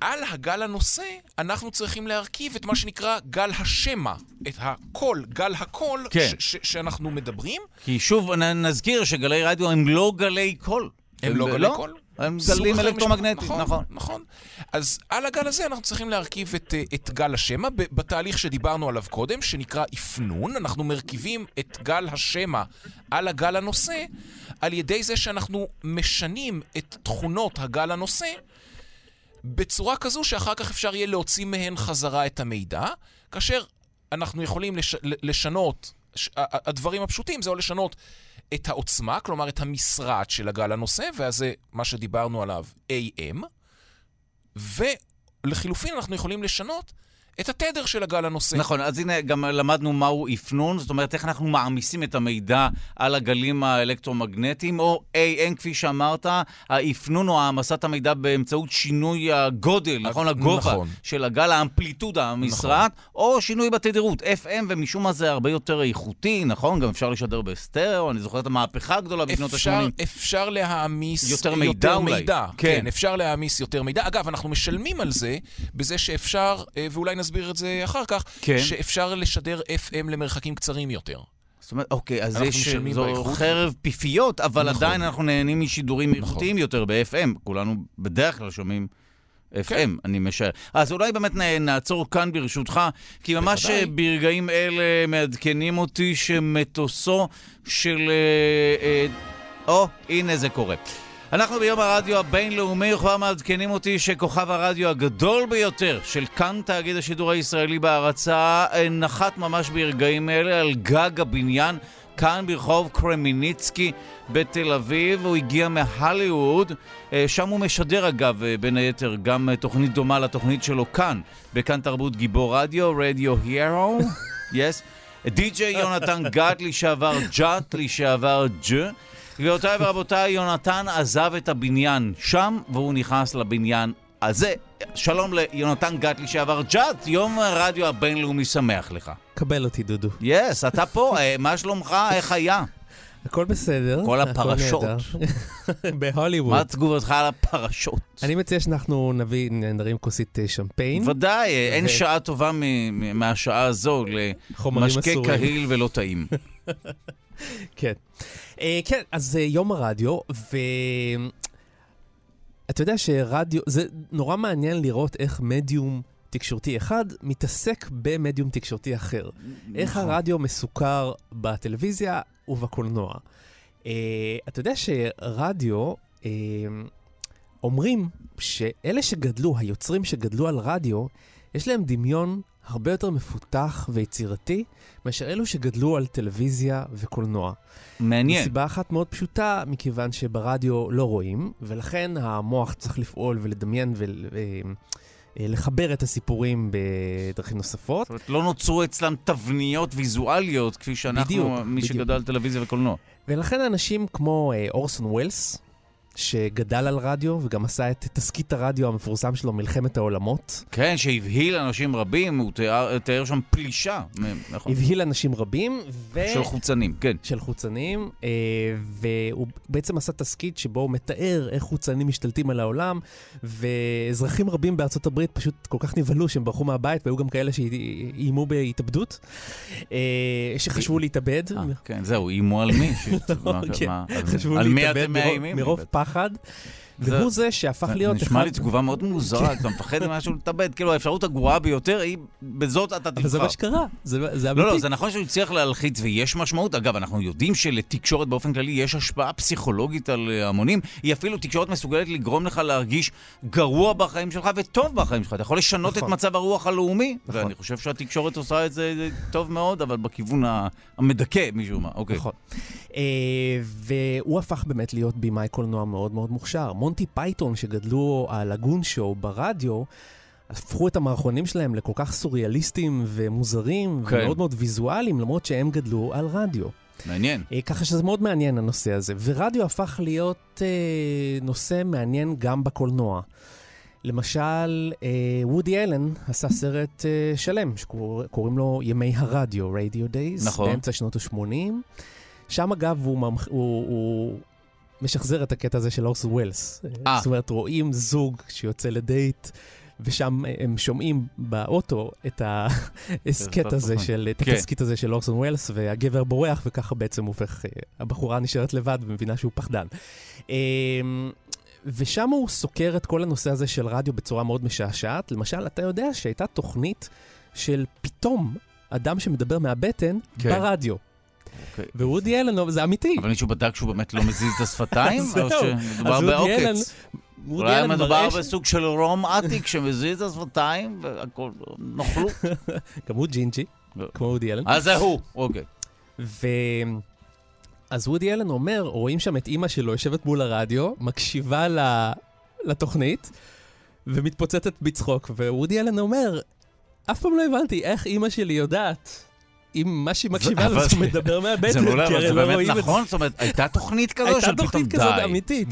על הגל הנושא, אנחנו צריכים להרכיב את מה שנקרא גל השמע, את הקול, גל הקול כן. ש- ש- שאנחנו מדברים. כי שוב, נ- נזכיר שגלי רדיו הם לא גלי קול. הם לא גלי קול? הם גלים אלקטרומגנטיים, משפחה. נכון. נכון. אז על הגל הזה אנחנו צריכים להרכיב את, אה, את גל השמע בתהליך שדיברנו עליו קודם, שנקרא אפנון. אנחנו מרכיבים את גל השמע על הגל הנושא, על ידי זה שאנחנו משנים את תכונות הגל הנושא בצורה כזו שאחר כך אפשר יהיה להוציא מהן חזרה את המידע, כאשר אנחנו יכולים לש, לשנות, הדברים הפשוטים זה או לשנות את העוצמה, כלומר את המשרעת של הגל הנושא, ואז זה מה שדיברנו עליו, AM, ולחילופין אנחנו יכולים לשנות את התדר של הגל הנושא. נכון, אז הנה גם למדנו מהו אפנון, זאת אומרת איך אנחנו מעמיסים את המידע על הגלים האלקטרומגנטיים, או AM, כפי שאמרת, האפנון או העמסת המידע באמצעות שינוי הגודל, נכון? הגובה נכון. של הגל, האמפליטודה, המשרעת, או שינוי בתדירות, FM, ומשום מה זה הרבה יותר איכותי, נכון? גם אפשר לשדר בסטריאו, אני זוכר את המהפכה הגדולה בשנות אפשר, ה-80. אפשר להעמיס יותר מידע יותר אולי. מידע. כן. כן, אפשר להעמיס יותר מידע. אגב, אנחנו משלמים על זה בזה שאפשר, אה, ואולי נסביר את זה אחר כך, כן. שאפשר לשדר FM למרחקים קצרים יותר. זאת אומרת, אוקיי, אז יש, משלמים זו באיכות. חרב פיפיות, אבל נכון. עדיין אנחנו נהנים משידורים איכותיים יותר ב-FM. כולנו בדרך כלל שומעים FM, כן. אני משער. אז אולי באמת נעצור כאן ברשותך, כי ממש בוודאי. אה, ברגעים אלה מעדכנים אותי שמטוסו של... אה, אה, או, הנה זה קורה. אנחנו ביום הרדיו הבינלאומי, וכבר מעדכנים אותי שכוכב הרדיו הגדול ביותר של כאן תאגיד השידור הישראלי בהרצה אה, נחת ממש ברגעים אלה על גג הבניין כאן ברחוב קרמיניצקי בתל אביב. הוא הגיע מהליווד, אה, שם הוא משדר אגב אה, בין היתר גם תוכנית דומה לתוכנית שלו כאן, בכאן תרבות גיבור רדיו, רדיו הירו, [LAUGHS] יס. די.ג'יי יונתן גת לשעבר ג'אט לשעבר ג' גבירותיי ורבותיי, יונתן עזב את הבניין שם, והוא נכנס לבניין הזה. שלום ליונתן גת לשעבר ג'אט, יום הרדיו הבינלאומי שמח לך. קבל אותי, דודו. יס, אתה פה, אה, מה שלומך? איך היה? הכל בסדר. כל הפרשות. [LAUGHS] בהוליווד. מה תגובתך על הפרשות? אני מציע שאנחנו נביא, נרים כוסית אה, שמפיין. ודאי, אין ו- שעה טובה מהשעה הזו למשקה. קהיל ולא טעים. [LAUGHS] כן. אה, כן, אז אה, יום הרדיו, ו... אתה יודע שרדיו, זה נורא מעניין לראות איך מדיום תקשורתי אחד מתעסק במדיום תקשורתי אחר. איך נכון. הרדיו מסוקר בטלוויזיה ובקולנוע. Uh, אתה יודע שרדיו, uh, אומרים שאלה שגדלו, היוצרים שגדלו על רדיו, יש להם דמיון הרבה יותר מפותח ויצירתי מאשר אלו שגדלו על טלוויזיה וקולנוע. מעניין. מסיבה אחת מאוד פשוטה, מכיוון שברדיו לא רואים, ולכן המוח צריך לפעול ולדמיין ולחבר את הסיפורים בדרכים נוספות. זאת אומרת, לא נוצרו אצלם תבניות ויזואליות, כפי שאנחנו, בדיוק, מי בדיוק. שגדל טלוויזיה וקולנוע. ולכן אנשים כמו אה, אורסון ווילס, שגדל על רדיו וגם עשה את תסכית הרדיו המפורסם שלו, מלחמת העולמות, כן, שהבהיל אנשים רבים, הוא תיאר, תיאר שם פלישה, נכון? הבהיל אנשים רבים, ו... של חוצנים, כן. של חוצנים, אה, והוא בעצם עשה תסכית שבו הוא מתאר איך חוצנים משתלטים על העולם, ואזרחים רבים בארצות הברית פשוט כל כך נבהלו שהם ברחו מהבית, והיו גם כאלה שאיימו בהתאבדות, אה, שחשבו להתאבד. אה, כן, זהו, איימו על מי? [LAUGHS] כן, על- מי להתאבד אתם מאיימים? מרוב פחד. זה- והוא זה שהפך להיות נשמע. לי תגובה מאוד מוזרה, אתה מפחד ממשהו להתאבד, כאילו האפשרות הגרועה ביותר היא, בזאת אתה אבל זה תבחר. מה שקרה, זה אמיתי. לא, לא, זה נכון שהוא הצליח להלחיץ ויש משמעות. אגב, אנחנו יודעים שלתקשורת באופן כללי יש השפעה פסיכולוגית על אה, המונים. היא אפילו, תקשורת מסוגלת לגרום לך להרגיש גרוע בחיים שלך וטוב בחיים שלך. אתה יכול לשנות את נכון. מצב הרוח הלאומי, נכון. ואני חושב שהתקשורת עושה את זה טוב מאוד, אבל בכיוון המדכא משום מה. אוקיי. נכון. אה, והוא הפך באמת להיות במאי קולנוע מאוד מאוד מוכשר. מונטי פייתון, שגדלו על ה Goon Show ברדיו, הפכו את המערכונים שלהם לכל כך סוריאליסטיים ומוזרים, כן. ומאוד מאוד ויזואליים, למרות שהם גדלו על רדיו. מעניין. אה, ככה שזה מאוד מעניין הנושא הזה. ורדיו הפך להיות אה, נושא מעניין גם בקולנוע. למשל, אה, וודי אלן עשה סרט אה, שלם, שקוראים לו ימי הרדיו, Radio Days, נכון. באמצע שנות ה-80. שם אגב הוא, ממח... הוא, הוא משחזר את הקטע הזה של אורסון ווילס. אה. זאת אומרת, רואים זוג שיוצא לדייט, ושם הם שומעים באוטו את ההסכת [LAUGHS] הזה התוכנית. של, את כן. התסכית הזה של אורסון ווילס, והגבר בורח, וככה בעצם הופך, אה, הבחורה נשארת לבד ומבינה שהוא פחדן. אה, ושם הוא סוקר את כל הנושא הזה של רדיו בצורה מאוד משעשעת. למשל, אתה יודע שהייתה תוכנית של פתאום אדם שמדבר מהבטן כן. ברדיו. אוקיי. ווודי אלן, זה אמיתי. אבל מישהו בדק שהוא באמת לא מזיז את השפתיים? [LAUGHS] או זהו. שמדובר אז וודי אלן- בעוקץ? אולי מדובר בסוג של רום עתיק שמזיז את השפתיים והכל נוכלות. [LAUGHS] גם הוא ג'ינג'י, לא. כמו וודי אלן. אז זה הוא, אוקיי. ו... אז וודי אלן אומר, רואים שם את אימא שלו יושבת מול הרדיו, מקשיבה ל... לתוכנית, ומתפוצצת בצחוק. ווודי אלן אומר, אף פעם לא הבנתי איך אימא שלי יודעת אם מה שהיא מקשיבה אבל לו זה זה- מדבר מהבטן, זה כי הרי זה לא באמת רואים את זה. נכון? זאת אומרת, הייתה תוכנית כזו הייתה של פתאום תוכנית כזאת די. אמיתית.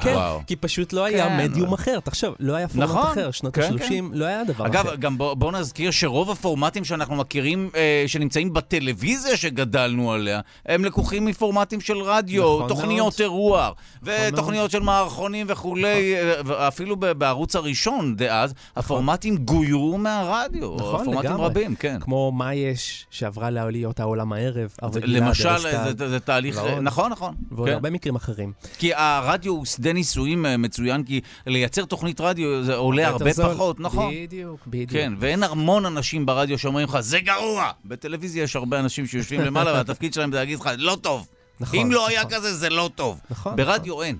כן. כי פשוט לא היה כן. מדיום אחר. תחשוב, לא היה פורמט נכון, אחר, שנות כן, ה-30 לא היה דבר אגב, אחר. גם בוא, בוא נזכיר שרוב הפורמטים שאנחנו מכירים, אה, שנמצאים בטלוויזיה שגדלנו עליה, הם לקוחים מפורמטים של רדיו, נכון תוכניות. אירוח. ותוכניות של מערכונים וכולי, אה, ואפילו ב- בערוץ הראשון דאז, הפורמטים גוירו מהרדיו, נכון, פורמטים לגמרי. רבים, כן. כמו מה יש שעברה להיות העולם הערב, למשל, זה- תהליך, ועוד. נכון, נכון. ועוד כן. הרבה מקרים אחרים. כי הרדיו הוא שדה ניסויים אה, מצוין, כי לייצר תוכנית רדיו זה עולה הרבה זול. פחות, נכון. בדיוק, בדיוק. כן, ואין המון אנשים ברדיו שאומרים לך, זה גרוע! בטלוויזיה יש הרבה אנשים שיושבים למעלה, [LAUGHS] והתפקיד שלהם זה להגיד לך, לא טוב. נכון, אם לא היה נכון. כזה, זה לא טוב. נכון. ברדיו אין.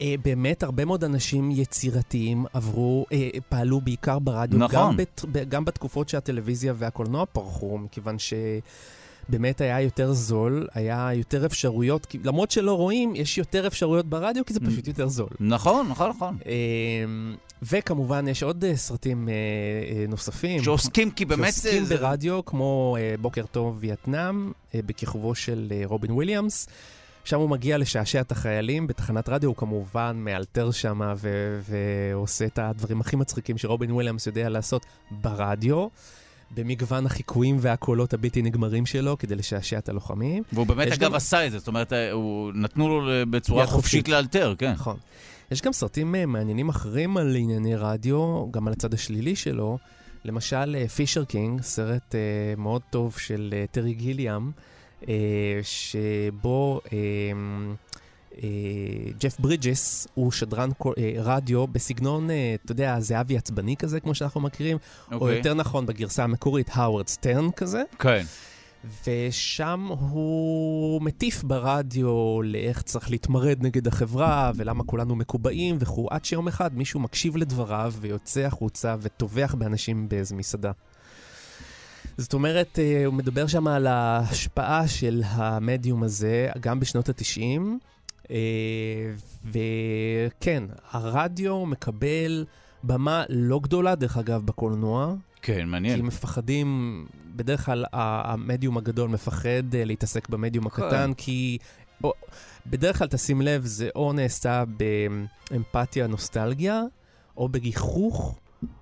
אה, באמת, הרבה מאוד אנשים יצירתיים עברו, אה, פעלו בעיקר ברדיו, נכון. גם, בת, גם בתקופות שהטלוויזיה והקולנוע פרחו, מכיוון שבאמת היה יותר זול, היה יותר אפשרויות, כי, למרות שלא רואים, יש יותר אפשרויות ברדיו, כי זה פשוט יותר זול. נכון, נכון, נכון. אה, וכמובן, יש עוד אה, סרטים אה, אה, נוספים. שעוסקים, כי באמת שעוסקים זה... ברדיו, כמו בוקר טוב וייטנאם, בכיכובו של רובין וויליאמס. שם הוא מגיע לשעשע את החיילים בתחנת רדיו, הוא כמובן מאלתר שם ו- ועושה את הדברים הכי מצחיקים שרובין וויליאמס יודע לעשות ברדיו. במגוון החיקויים והקולות הבלתי נגמרים שלו כדי לשעשע את הלוחמים. והוא באמת, אגב, גם- עשה את זה. זאת אומרת, אה, הוא- נתנו לו אה, בצורה חופשית חופשית. לאלתר, כן. נכון. יש גם סרטים אה, מעניינים אחרים על ענייני רדיו, גם על הצד השלילי שלו. למשל, אה, Fisher King, סרט אה, מאוד טוב של אה, טרי גיליאם, אה, שבו אה, אה, ג'ף ברידג'ס הוא שדרן אה, רדיו בסגנון, אה, אתה יודע, זהבי עצבני כזה, כמו שאנחנו מכירים, או אוקיי. יותר נכון, בגרסה המקורית, האוורד סטרן כזה. כן. ושם הוא מטיף ברדיו לאיך צריך להתמרד נגד החברה, ולמה כולנו מקובעים וכו', עד שיום אחד מישהו מקשיב לדבריו ויוצא החוצה וטובח באנשים באיזה מסעדה. זאת אומרת, אה, הוא מדבר שם על ההשפעה של המדיום הזה, גם בשנות ה-90, וכן, הרדיו מקבל במה לא גדולה, דרך אגב, בקולנוע, כן, כי מעניין. מפחדים, בדרך כלל המדיום הגדול מפחד אה, להתעסק במדיום כן. הקטן, כי או, בדרך כלל, תשים לב, זה או נעשה באמפתיה, נוסטלגיה, או בגיחוך,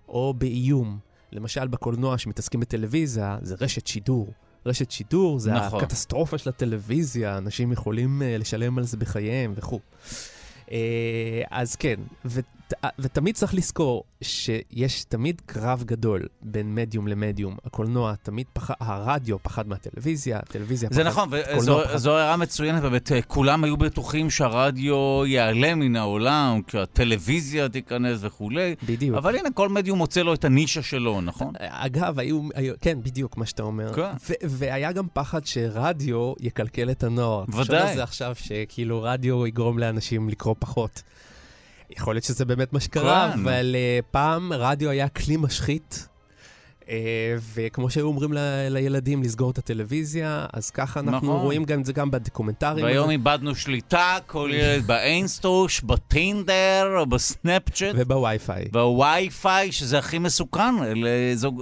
או באיום. למשל, בקולנוע שמתעסקים בטלוויזיה, זה רשת שידור. רשת שידור זה נכון. הקטסטרופה של הטלוויזיה, אנשים יכולים uh, לשלם על זה בחייהם וכו'. Uh, אז כן, ות, ותמיד צריך לזכור שיש תמיד קרב גדול בין מדיום למדיום. הקולנוע תמיד פחד, הרדיו פחד מהטלוויזיה, הטלוויזיה פחד... זה נכון, פחד. וזו הערה מצוינת, באמת, אה, כולם היו בטוחים שהרדיו ייעלם מן העולם, כשהטלוויזיה תיכנס וכולי, בדיוק. אבל הנה, כל מדיום מוצא לו את הנישה שלו, נכון? אגב, היו, היו, כן, בדיוק מה שאתה אומר. כן. והיה גם פחד שרדיו יקלקל את הנוער. תחשוב ודאי. על זה עכשיו, שכאילו רדיו יגרום לאנשים לקרוא פחות. יכול להיות שזה באמת מה שקרה, כן. אבל uh, פעם רדיו היה כלי משחית. Uh, וכמו שהיו אומרים ל- לילדים לסגור את הטלוויזיה, אז ככה אנחנו נכון. רואים גם את זה גם בדוקומנטרים. והיום איבדנו שליטה, כל ילד באינסטוש, בטינדר, או בסנאפצ'אט. ובווי-פיי. בווי-פיי, שזה הכי מסוכן, אלה, זו,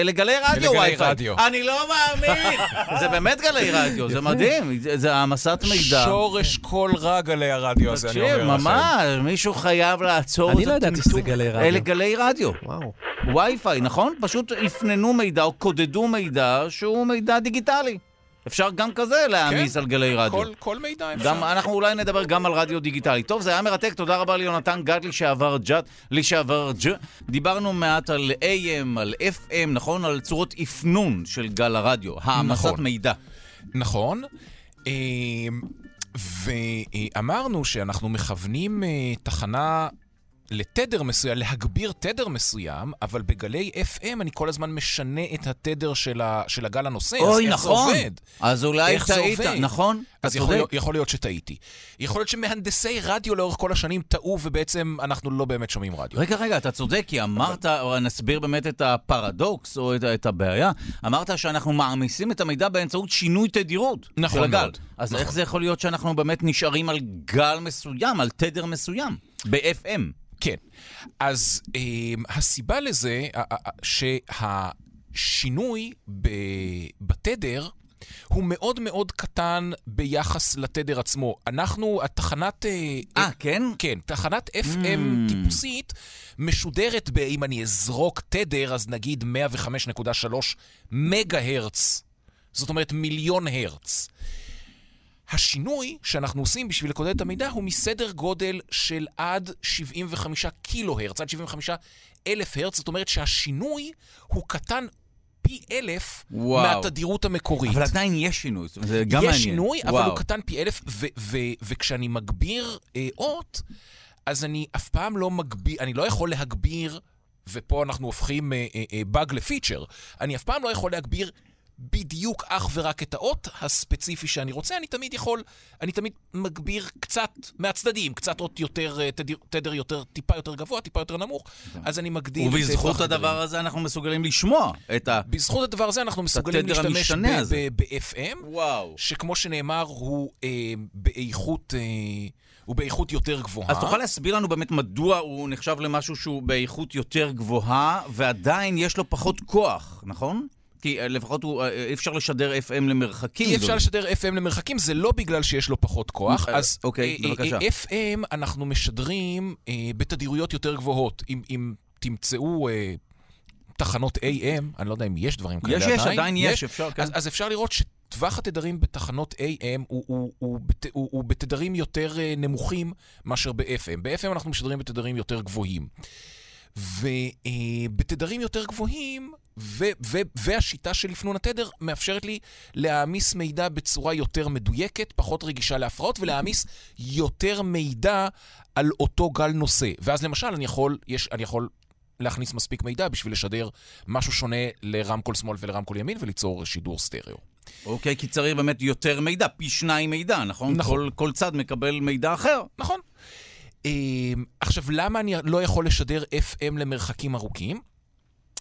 אלה גלי רדיו ווי-פיי. רדיו. אני לא מאמין! [LAUGHS] זה באמת גלי רדיו, זה מדהים, זה- העמסת מידע. שורש כל רע גלי הרדיו הזה, אני אומר לכם. ממש, מישהו חייב לעצור את אני לא ידעתי שזה גלי רדיו. אלה גלי רדיו. וואו. ווי-פיי, נכון? פשוט הפננו מידע או קודדו מידע שהוא מידע דיגיטלי. אפשר גם כזה להעמיס כן. על גלי רדיו. כל- כל מידע אפשר. גם אנחנו אולי נדבר גם על רדיו דיגיטלי. טוב, זה היה מרתק, תודה רבה ליונתן גת לשעבר ג'ת, לשעבר ג'. דיברנו מעט על AM, על FM, נכון? על צורות אפנון של גל הרדיו, העמסת נכון. מידע. נכון. אה, ואמרנו שאנחנו מכוונים אה, תחנה לתדר מסוים, להגביר תדר מסוים, אבל בגלי FM אני כל הזמן משנה את התדר של, ה, של הגל הנושא. אז אוי, איך נכון. זה עובד? אז אולי איך זה טעית? נכון? אז יכול, יכול להיות שטעיתי. יכול להיות שמהנדסי רדיו לאורך כל השנים טעו, ובעצם אנחנו לא באמת שומעים רדיו. רגע, רגע, אתה צודק, כי אמרת, או נסביר באמת את הפרדוקס או את, את הבעיה, אמרת שאנחנו מעמיסים את המידע באמצעות שינוי תדירות נכון של הגל. מאוד, אז נכון. איך זה יכול להיות שאנחנו באמת נשארים על גל מסוים, על תדר מסוים, ב-FM? כן. אז אה, הסיבה לזה, אה, אה, שהשינוי ב, בתדר הוא מאוד מאוד קטן ביחס לתדר עצמו. אנחנו, התחנת... אה, אה, כן? כן, תחנת FM Mm. טיפוסית משודרת ב... אם אני אזרוק תדר, אז נגיד 105.3 מגה הרץ. זאת אומרת מיליון הרץ. השינוי שאנחנו עושים בשביל לקודד את המידע הוא מסדר גודל של עד 75 קילו הרץ, עד 75 אלף הרץ, זאת אומרת שהשינוי הוא קטן פי אלף וואו. מהתדירות המקורית. אבל עדיין יש שינוי, זה גם מעניין. יש שינוי, אבל וואו. הוא קטן פי אלף, ו- ו- וכשאני מגביר אה, אות, אז אני אף פעם לא מגביר, אני לא יכול להגביר, ופה אנחנו הופכים אה, אה, אה, באג לפיצ'ר, אני אף פעם לא יכול להגביר בדיוק אך ורק את האות הספציפי שאני רוצה, אני תמיד יכול, אני תמיד מגביר קצת מהצדדים, קצת אות יותר, אה, תדר, תדר יותר, טיפה יותר גבוה, טיפה יותר נמוך, אז אני מגדיל את זה ובזכות. הדבר הזה אנחנו מסוגלים לשמוע את ה... בזכות הדבר הזה אנחנו מסוגלים להשתמש. ב-FM. שכמו שנאמר, הוא אה, באיכות, אה, הוא באיכות יותר גבוהה. אז תוכל להסביר לנו באמת מדוע הוא נחשב למשהו שהוא באיכות יותר גבוהה, ועדיין יש לו פחות כוח, נכון? כי אה, לפחות הוא, אה, אי אפשר לשדר FM למרחקים. אי אפשר. לשדר FM למרחקים, זה לא בגלל שיש לו פחות כוח. אה, אז אוקיי, אה, בבקשה. אה, FM אנחנו משדרים אה, בתדירויות יותר גבוהות. אם, אם תמצאו אה, תחנות AM, אני לא יודע אם יש דברים כאלה יש, עדיין. יש, עדיין יש, אפשר, כן. אז, אז אפשר לראות שטווח התדרים בתחנות AM הוא, הוא, הוא, הוא, הוא בתדרים יותר אה, נמוכים מאשר ב-FM. ב-FM אנחנו משדרים בתדרים יותר גבוהים. ובתדרים יותר גבוהים, ו- ו- והשיטה של אפנון התדר מאפשרת לי להעמיס מידע בצורה יותר מדויקת, פחות רגישה להפרעות, ולהעמיס יותר מידע על אותו גל נושא. ואז למשל, אני יכול, יש, אני יכול להכניס מספיק מידע בשביל לשדר משהו שונה לרמקול שמאל ולרמקול ימין וליצור שידור סטריאו. אוקיי, כי צריך באמת יותר מידע, פי שניים מידע, נכון? נכון. כל, כל צד מקבל מידע אחר. נכון. אה, עכשיו, למה אני לא יכול לשדר FM למרחקים ארוכים?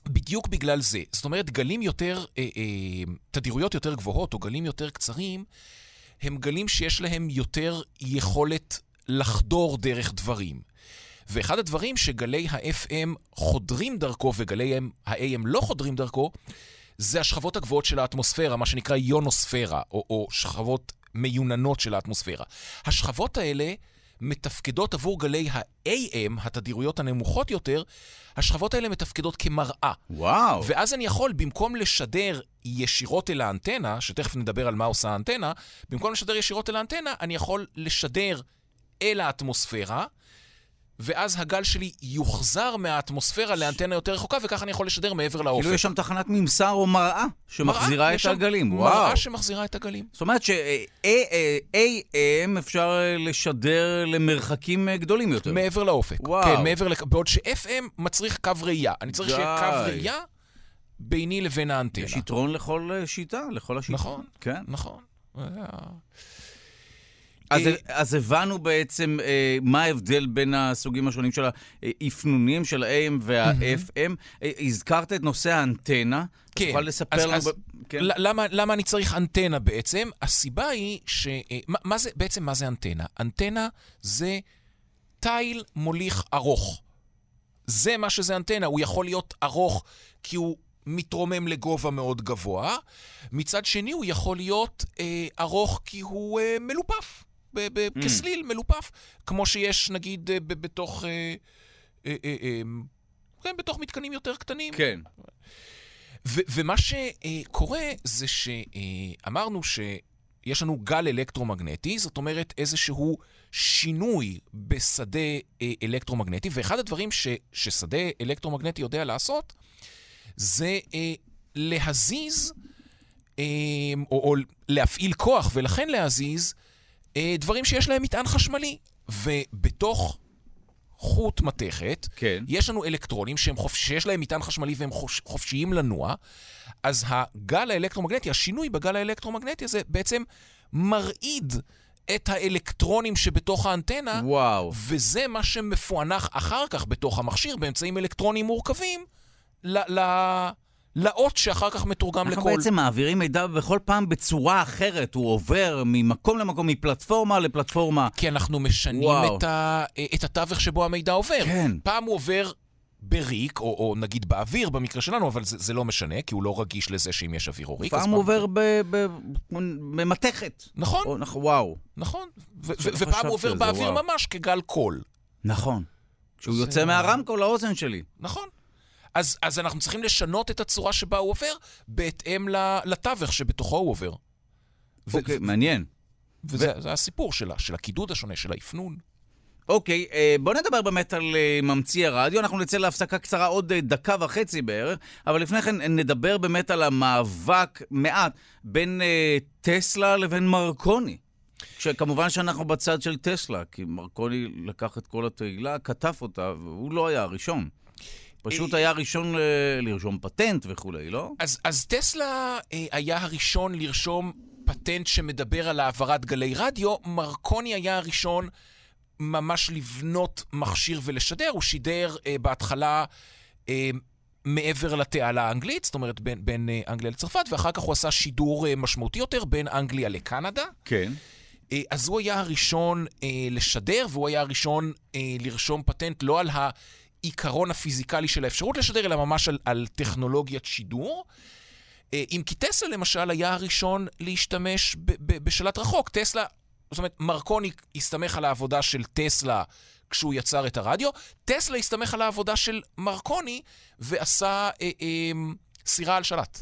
בדיוק בגלל זה. זאת אומרת, גלים יותר, אה, אה, תדירויות יותר גבוהות או גלים יותר קצרים, הם גלים שיש להם יותר יכולת לחדור דרך דברים. ואחד הדברים שגלי ה-FM חודרים דרכו וגלי ה-AM לא חודרים דרכו, זה השכבות הגבוהות של האטמוספירה, מה שנקרא יונוספירה, או, או שכבות מיוננות של האטמוספירה. השכבות האלה מתפקדות עבור גלי ה-AM, התדירויות הנמוכות יותר, השכבות האלה מתפקדות כמראה. וואו. ואז אני יכול, במקום לשדר ישירות אל האנטנה, שתכף נדבר על מה עושה האנטנה, במקום לשדר ישירות אל האנטנה, אני יכול לשדר אל האטמוספירה, ואז הגל שלי יוחזר מהאטמוספירה לאנטנה יותר רחוקה, וככה אני יכול לשדר מעבר לאופק. כאילו יש שם תחנת ממסר או מראה שמחזירה מראה, את הגלים. וואו. מראה שמחזירה את הגלים. זאת אומרת ש-AM אפשר אה, לשדר למרחקים אה, גדולים יותר. מעבר לאופק. וואו. כן, מעבר. בעוד ש-FM מצריך קו ראייה. אני צריך שיהיה. קו ראייה ביני לבין האנטנה. יש יתרון לכל אה, שיטה, לכל השיטה. נכון. כן. נכון. אז, אה, אז הבנו בעצם אה, מה ההבדל בין הסוגים השונים של האפנונים, של ה-AM וה-FM. אה, הזכרת את נושא האנטנה. כן. תוכל לספר אז- לנו... אז ב... כן. למה, למה אני צריך אנטנה בעצם? הסיבה היא ש... אה, מה, מה זה, בעצם מה זה אנטנה? אנטנה זה תיל מוליך ארוך. זה מה שזה אנטנה. הוא יכול להיות ארוך כי הוא מתרומם לגובה מאוד גבוה. מצד שני, הוא יכול להיות אה, ארוך כי הוא אה, מלופף. Mm. כסליל מלופף, כמו שיש נגיד אה, בתוך... אה, אה, אה, כן, בתוך מתקנים יותר קטנים. כן. ו- ומה שקורה זה שאמרנו שיש לנו גל אלקטרומגנטי, זאת אומרת איזשהו שינוי בשדה אלקטרומגנטי, ואחד הדברים ש- ששדה אלקטרומגנטי יודע לעשות זה אה, להזיז, אה, או, או להפעיל כוח ולכן להזיז, דברים שיש להם מטען חשמלי. ובתוך חוט מתכת, כן. יש לנו אלקטרונים שהם חופ... שיש להם מטען חשמלי והם חופש... חופשיים לנוע, אז הגל האלקטרומגנטי, השינוי בגל האלקטרומגנטי הזה בעצם מרעיד את האלקטרונים שבתוך האנטנה, וואו. וזה מה שמפוענח אחר כך בתוך המכשיר באמצעים אלקטרוניים מורכבים ל... ל... לאות שאחר כך מתורגם אנחנו לכל... בעצם מעבירים מידע בכל פעם בצורה אחרת. הוא עובר ממקום למקום, מפלטפורמה לפלטפורמה. כי אנחנו משנים וואו. את, ה... את התווך שבו המידע עובר. כן. פעם הוא עובר בריק, או, או נגיד באוויר במקרה שלנו, אבל זה, זה לא משנה, כי הוא לא רגיש לזה שאם יש אוויר או ריק. פעם הוא עובר במתכת. נכון, או, נכון, וואו. נכון. ו- ו- ופעם הוא עובר באוויר וואו. ממש כגל קול. נכון. כשהוא יוצא מהרמקול לאוזן שלי. נכון. אז, אז אנחנו צריכים לשנות את הצורה שבה הוא עובר, בהתאם לתווך שבתוכו הוא עובר. ו- אוקיי, מעניין. וזה זה הסיפור שלה, של הקידוד השונה, של האפנון. אוקיי, אה, בוא נדבר באמת על אה, ממציא הרדיו. אנחנו נצא להפסקה קצרה עוד אה, דקה וחצי בערך, אבל לפני כן נדבר באמת על המאבק מעט בין טסלה לבין מרקוני. שכמובן שאנחנו בצד של טסלה, כי מרקוני לקח את כל התהילה, כתב אותה, והוא לא היה הראשון. פשוט אה, היה הראשון ל- לרשום פטנט וכולי, לא? אז, אז טסלה אה, היה הראשון לרשום פטנט שמדבר על העברת גלי רדיו, מרקוני היה הראשון ממש לבנות מכשיר ולשדר. הוא שידר אה, בהתחלה אה, מעבר לתעלה האנגלית, זאת אומרת בין, בין אה, אנגליה לצרפת, ואחר כך הוא עשה שידור אה, משמעותי יותר בין אנגליה לקנדה. כן. אה, אז הוא היה הראשון אה, לשדר, והוא היה הראשון אה, לרשום פטנט לא על העיקרון הפיזיקלי של האפשרות לשדר, אלא ממש על, על טכנולוגיית שידור. אה, אם כי טסלה למשל היה הראשון להשתמש ב- ב- בשלט רחוק. טסלה, זאת אומרת, מרקוני הסתמך על העבודה של טסלה כשהוא יצר את הרדיו. טסלה הסתמך על העבודה של מרקוני ועשה אה, אה, סירה על שלט.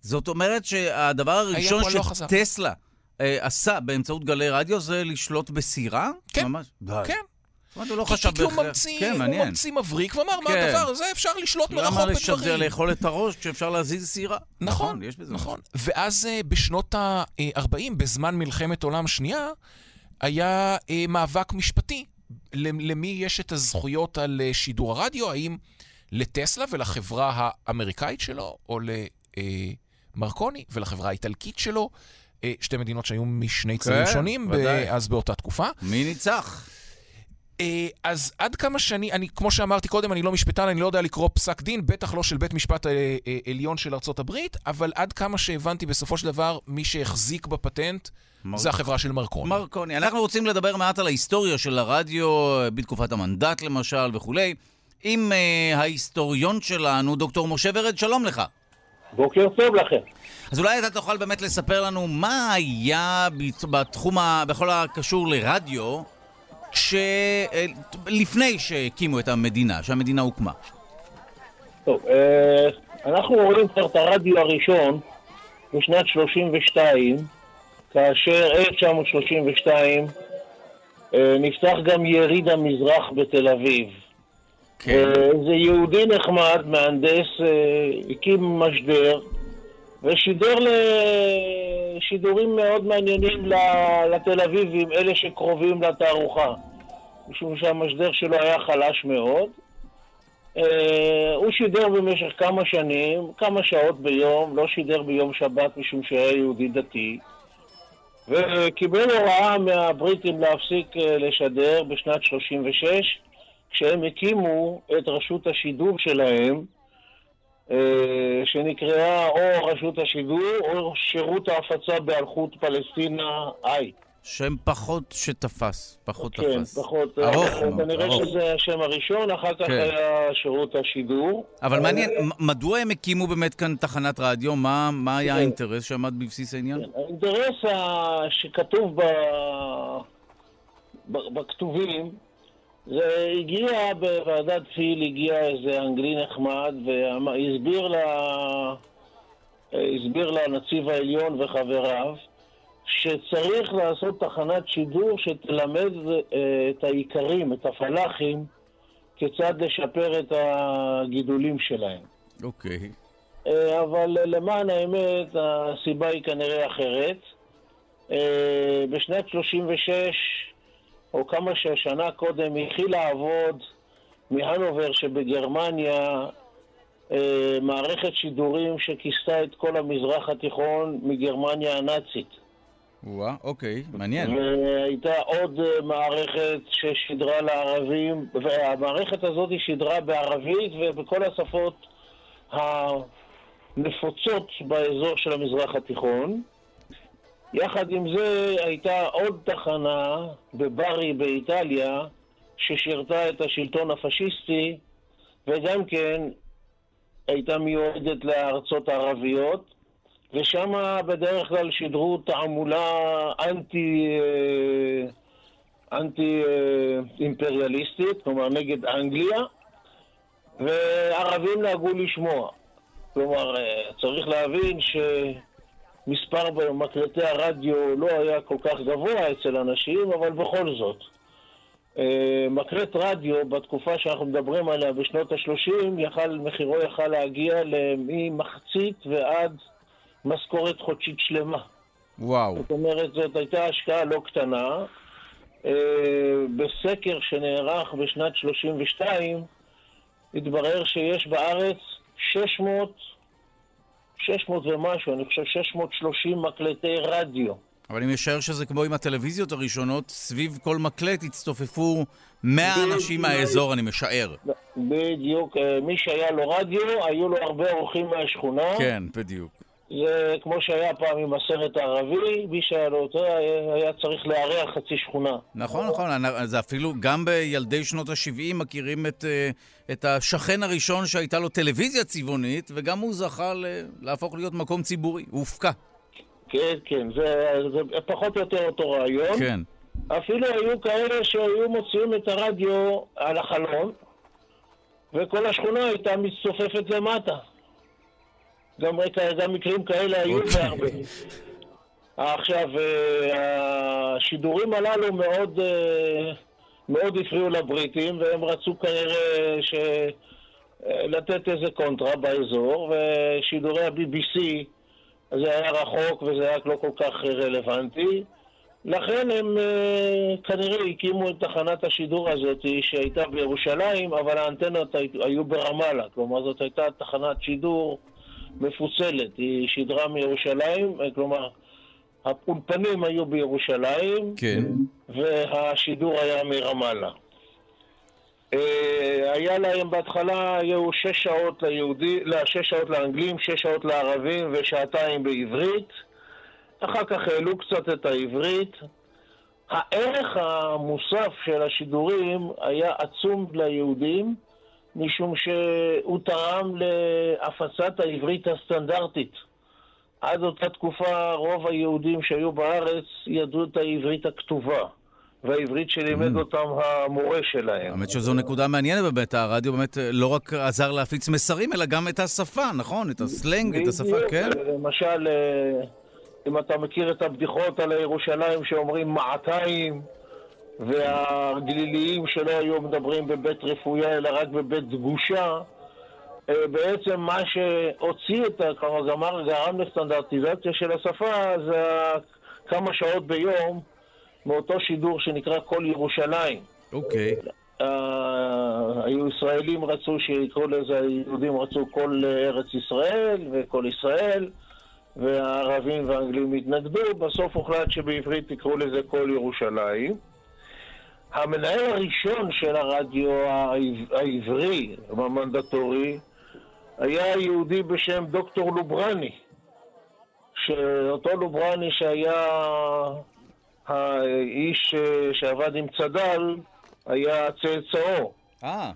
זאת אומרת שהדבר הראשון לא. שטסלה אה, עשה באמצעות גלי רדיו זה לשלוט בסירה? כן. ממש? די. כן. הוא לא חשב כי הוא בהכרח- ממציא, כן, הוא מעניין. ממציא מבריק, ואמר, מה כן. הדבר הזה? אפשר לשלוט למה מרחוק לשדר בדברים. לאכול את הראש כשאפשר להזיז סירה? נכון, יש בזה נכון. ואז אה, בשנות ה-40, בזמן מלחמת עולם שנייה, היה אה, מאבק משפטי. למ- למי יש את הזכויות על אה, שידור הרדיו? האם לטסלה ולחברה האמריקאית שלו, או למרקוני ולחברה האיטלקית שלו? שתי מדינות שהיו משני צדדים כן, שונים, ודאי. אז באותה תקופה. מי ניצח? אה, אז עד כמה שאני, אני, כמו שאמרתי קודם, אני לא משפטן, אני לא יודע לקרוא פסק דין, בטח לא של בית משפט אה, אה, עליון של ארצות הברית, אבל עד כמה שהבנתי, בסופו של דבר, מי שהחזיק בפטנט מר- זה החברה של מרקוני. מרקוני. אנחנו רוצים לדבר מעט על ההיסטוריה של הרדיו, בתקופת המנדט למשל וכולי. עם uh, ההיסטוריון שלנו, דוקטור משה ורד, שלום לך. בוקר טוב לכם. אז אולי אתה תוכל באמת לספר לנו מה היה בת- בתחום, ה... בכל הקשור לרדיו, כש... אה, לפני שהקימו את המדינה, שהמדינה הוקמה. טוב, אה, אנחנו רואים כבר את הרדיו הראשון בשנת 32, כאשר 1932 אה, נפתח גם יריד המזרח בתל אביב. כן. איזה יהודי נחמד, מהנדס, הקים משדר ושידר לשידורים מאוד מעניינים לתל אביבים, אלה שקרובים לתערוכה, משום שהמשדר שלו היה חלש מאוד. אה, הוא שידר במשך כמה שנים, כמה שעות ביום, לא שידר ביום שבת משום שהיה יהודי דתי, וקיבל הוראה מהבריטים להפסיק אה, לשדר בשנת 36, כשהם הקימו את רשות השידור שלהם, אה, שנקראה או רשות השידור או שירות ההפצה באלחוט פלסטינה איי. שם פחות שתפס, פחות כן, תפס. פחות. ארוך אה, מאוד, כנראה ארוך. שזה השם הראשון, אחר כך כן. היה שירות השידור. אבל מעניין, אה, מ- מדוע הם הקימו באמת כאן תחנת רדיו? מה, מה היה כן. האינטרס שעמד בבסיס העניין? כן, האינטרס שכתוב. ב- בכתובים, זה הגיע בוועדת פיל, הגיע איזה אנגלי נחמד והסביר ל... הסביר לנציב העליון וחבריו שצריך לעשות תחנת שידור שתלמד אה, את האיכרים, את הפלאחים, כיצד לשפר את הגידולים שלהם. אוקיי. אה, אבל למען האמת, הסיבה היא כנראה אחרת. אה, בשנת 36, או כמה ששנה קודם, התחיל לעבוד מהנובר שבגרמניה אה, מערכת שידורים שכיסתה את כל המזרח התיכון מגרמניה הנאצית. וואה, אוקיי, מעניין. והייתה עוד אה, מערכת ששידרה לערבים, והמערכת הזאת היא שידרה בערבית ובכל השפות הנפוצות באזור של המזרח התיכון. יחד עם זה הייתה עוד תחנה בברי באיטליה ששירתה את השלטון הפשיסטי וגם כן הייתה מיועדת לארצות הערביות ושם בדרך כלל שידרו תעמולה אנטי, אה, אנטי אה, אימפריאליסטית, כלומר נגד אנגליה, וערבים נהגו לשמוע. כלומר, אה, צריך להבין שמספר מקלטי הרדיו לא היה כל כך גבוה אצל אנשים, אבל בכל זאת. אה, מקלט רדיו, בתקופה שאנחנו מדברים עליה, בשנות ה-30, יכל, מחירו יכל להגיע ממחצית ועד משכורת חודשית שלמה. וואו. זאת אומרת, זאת הייתה השקעה לא קטנה. אה, בסקר שנערך בשנת 32, התברר שיש בארץ 600, 600 ומשהו, אני חושב 630 מקלטי רדיו. אבל אני משער שזה כמו עם הטלוויזיות הראשונות, סביב כל מקלט הצטופפו 100 בדיוק. אנשים מהאזור, אני משער. בדיוק, אה, מי שהיה לו רדיו, היו לו הרבה אורחים מהשכונה. כן, בדיוק. זה כמו שהיה פעם עם הסרט הערבי, מי שהיה לו אותו היה צריך לארח חצי שכונה. נכון, נכון, זה אפילו, גם בילדי שנות ה-70 מכירים את, אה, את השכן הראשון שהייתה לו טלוויזיה צבעונית, וגם הוא זכה להפוך להיות מקום ציבורי, הוא הופקע. כן, כן, זה, זה פחות או יותר אותו רעיון. כן. אפילו היו כאלה שהיו מוציאים את הרדיו על החלון, וכל השכונה הייתה מצטופפת למטה. גם, גם מקרים כאלה היו אוקיי. בהרבה. עכשיו, אה, השידורים הללו מאוד, אה, מאוד הפריעו לבריטים, והם רצו כנראה ש... אה, לתת איזה קונטרה באזור, ושידורי ה-BBC זה היה רחוק וזה היה לא כל כך רלוונטי. לכן הם אה, כנראה הקימו את תחנת השידור הזאת שהייתה בירושלים, אבל האנטנות הי- היו ברמאללה. כלומר, זאת הייתה תחנת שידור מפוצלת. היא שידרה מירושלים, כלומר, האולפנים היו בירושלים, כן. והשידור היה מרמאללה. אה, היה להם בהתחלה, היו שש שעות ליהודי, לא, שש שעות לאנגלים, שש שעות לערבים ושעתיים בעברית. אחר כך העלו קצת את העברית. הערך המוסף של השידורים היה עצום ליהודים, משום שהוא תרם להפצת העברית הסטנדרטית. עד אותה תקופה רוב היהודים שהיו בארץ ידעו את העברית הכתובה, והעברית שלימד Mm. אותם המורה שלהם. האמת שזו נקודה מעניינת באמת, הרדיו באמת אה, לא רק עזר להפיץ מסרים, אלא גם את השפה, נכון? את הסלנג, את השפה. כן? למשל, אה, אם אתה מכיר את הבדיחות על ירושלים שאומרים מעתיים, והגליליים שלא היו מדברים בבית רפויה אלא רק בבית דגושה, אה, בעצם מה שהוציא את. כלומר, גמר, גרם לסטנדרטיזציה של השפה זה כמה שעות ביום מאותו שידור שנקרא כל ירושלים. אוקיי. אה, היו ישראלים רצו שיקראו לזה, היהודים רצו כל ארץ ישראל וכל ישראל, והערבים והאנגלים התנגדו, בסוף הוחלט שבעברית יקראו לזה כל ירושלים. המנהל הראשון של הרדיו העב- העברי, המנדטורי, היה יהודי בשם דוקטור לוברני, שאותו לוברני שהיה האיש אה, שעבד עם צד"ל, היה צאצאו. אה,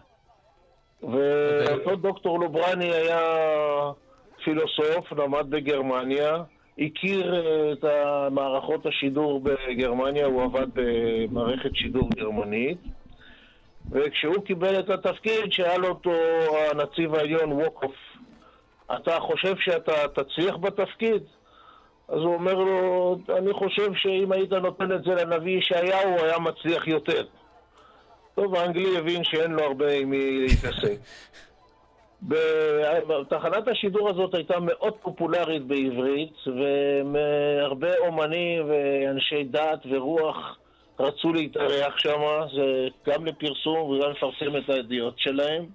ואותו דוקטור לוברני היה פילוסוף, למד בגרמניה, הכיר אה, את מערכות השידור בגרמניה, הוא עבד במערכת שידור גרמנית. וכשהוא קיבל את התפקיד, שאל אותו הנציב העליון ווקוף, אתה חושב שאתה תצליח בתפקיד? אז הוא אומר לו, אני חושב שאם היית נותן את זה לנביא ישעיהו, הוא היה מצליח יותר. טוב, האנגלי הבין שאין לו הרבה עם מי להתעסק. [LAUGHS] תחנת השידור הזאת הייתה מאוד פופולרית בעברית, והרבה אומנים ואנשי דת ורוח רצו להתארח שם, זה גם לפרסום וגם לפרסם את הידיעות שלהם.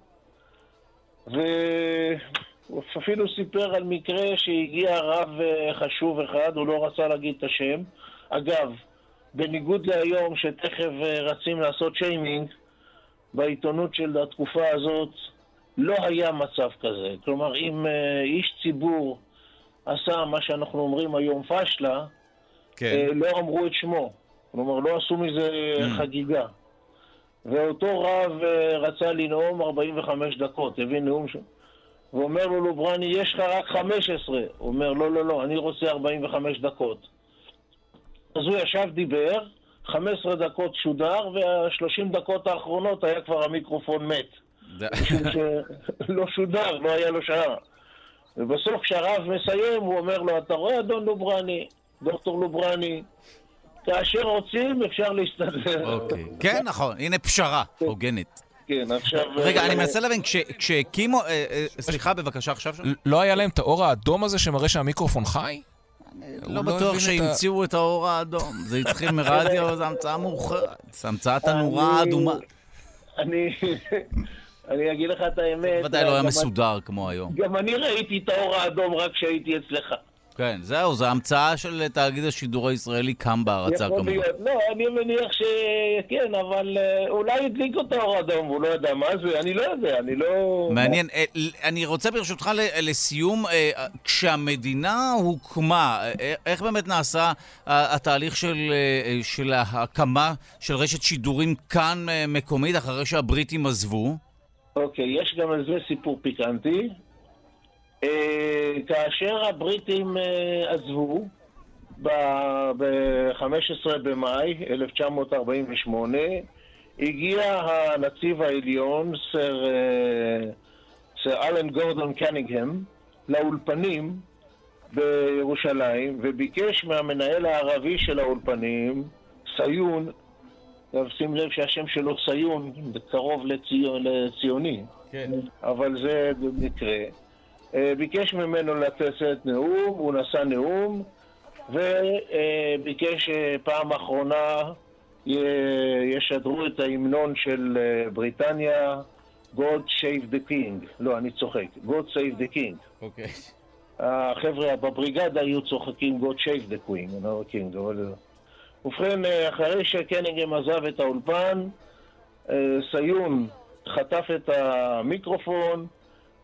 והוא אפילו סיפר על מקרה שהגיע רב אה, חשוב אחד, הוא לא רצה להגיד את השם. אגב, בניגוד להיום שתכף אה, רצים לעשות שיימינג, בעיתונות של התקופה הזאת לא היה מצב כזה. כלומר, אם אה, איש ציבור עשה מה שאנחנו אומרים היום פשלה, כן. אה, לא אמרו את שמו. כלומר, לא עשו מזה Mm. חגיגה. ואותו רב אה, רצה לנאום 45 דקות, הביא נאום שם. ואומר לו לוברני, יש לך רק 15. הוא אומר, לא, לא, לא, אני רוצה 45 דקות. אז הוא ישב, דיבר, 15 דקות שודר, וה-30 דקות האחרונות היה כבר המיקרופון מת. משום שלא שודר, לא היה לו שעה. ובסוף כשהרב מסיים, הוא אומר לו, אתה רואה, אדון לוברני, דוקטור לוברני, כאשר רוצים אפשר להסתדר. אוקיי. כן, נכון, הנה פשרה הוגנת. כן, עכשיו... רגע, אה, אני מנסה להבין, כש- כשהקימו... אה, אה, סליחה, בבקשה, עכשיו שם. לא היה להם את האור האדום הזה שמראה שהמיקרופון חי? לא הוא בטוח שהמציאו את האור האדום. זה התחיל [LAUGHS] מרדיו, זו המצאה מאוחרת. זו המצאת הנורה האדומה. אני... אני אגיד לך את האמת. ודאי לא היה מסודר כמו היום. גם אני ראיתי את האור האדום רק כשהייתי אצלך. כן, זהו, זו המצאה של תאגיד השידור הישראלי קם בהרצה כמובן. לא, אני מניח שכן, אבל אה, אולי הדליקו את האור האדום, הוא לא יודע מה זה, אני לא יודע, אני לא... מעניין. אה, אני רוצה ברשותך לסיום, אה, כשהמדינה הוקמה, איך באמת נעשה התהליך של, של ההקמה של רשת שידורים כאן מקומית, אחרי שהבריטים עזבו? אוקיי, יש גם על זה סיפור פיקנטי. אה, כאשר הבריטים אה, עזבו, ב-15 במאי 1948 הגיע הנציב העליון, סר, אה, סר אלן גורדון קניגהם, לאולפנים בירושלים וביקש מהמנהל הערבי של האולפנים, סיון, שים לב שהשם שלו סיון, זה קרוב לציון, לציוני, כן. אבל זה מקרה. אה, ביקש ממנו לתת נאום, הוא נשא נאום, וביקש אה, פעם אחרונה ישדרו את ההמנון של אה, בריטניה, God Save the King. לא, אני צוחק. God Save the King. אוקיי. החבר'ה בבריגדה היו צוחקים God Save the Queen, לא King, אבל... ובכן, אה, אחרי שקנינגהם עזב את האולפן, סיון חטף את המיקרופון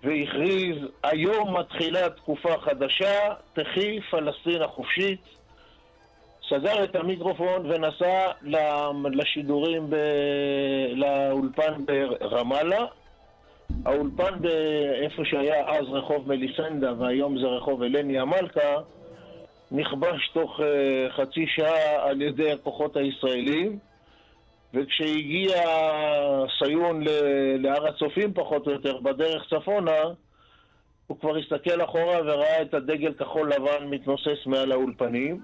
והכריז, היום מתחילה תקופה חדשה, תחי פלסטין החופשית. סגר את המיקרופון ונסע לשידורים ב... לאולפן ברמאללה. האולפן באיפה שהיה אז רחוב מליסנדה והיום זה רחוב אלני המלכה נכבש תוך uh, חצי שעה על ידי הכוחות הישראלים וכשהגיע סיון להר הצופים פחות או יותר בדרך צפונה הוא כבר הסתכל אחורה וראה את הדגל כחול לבן מתנוסס מעל האולפנים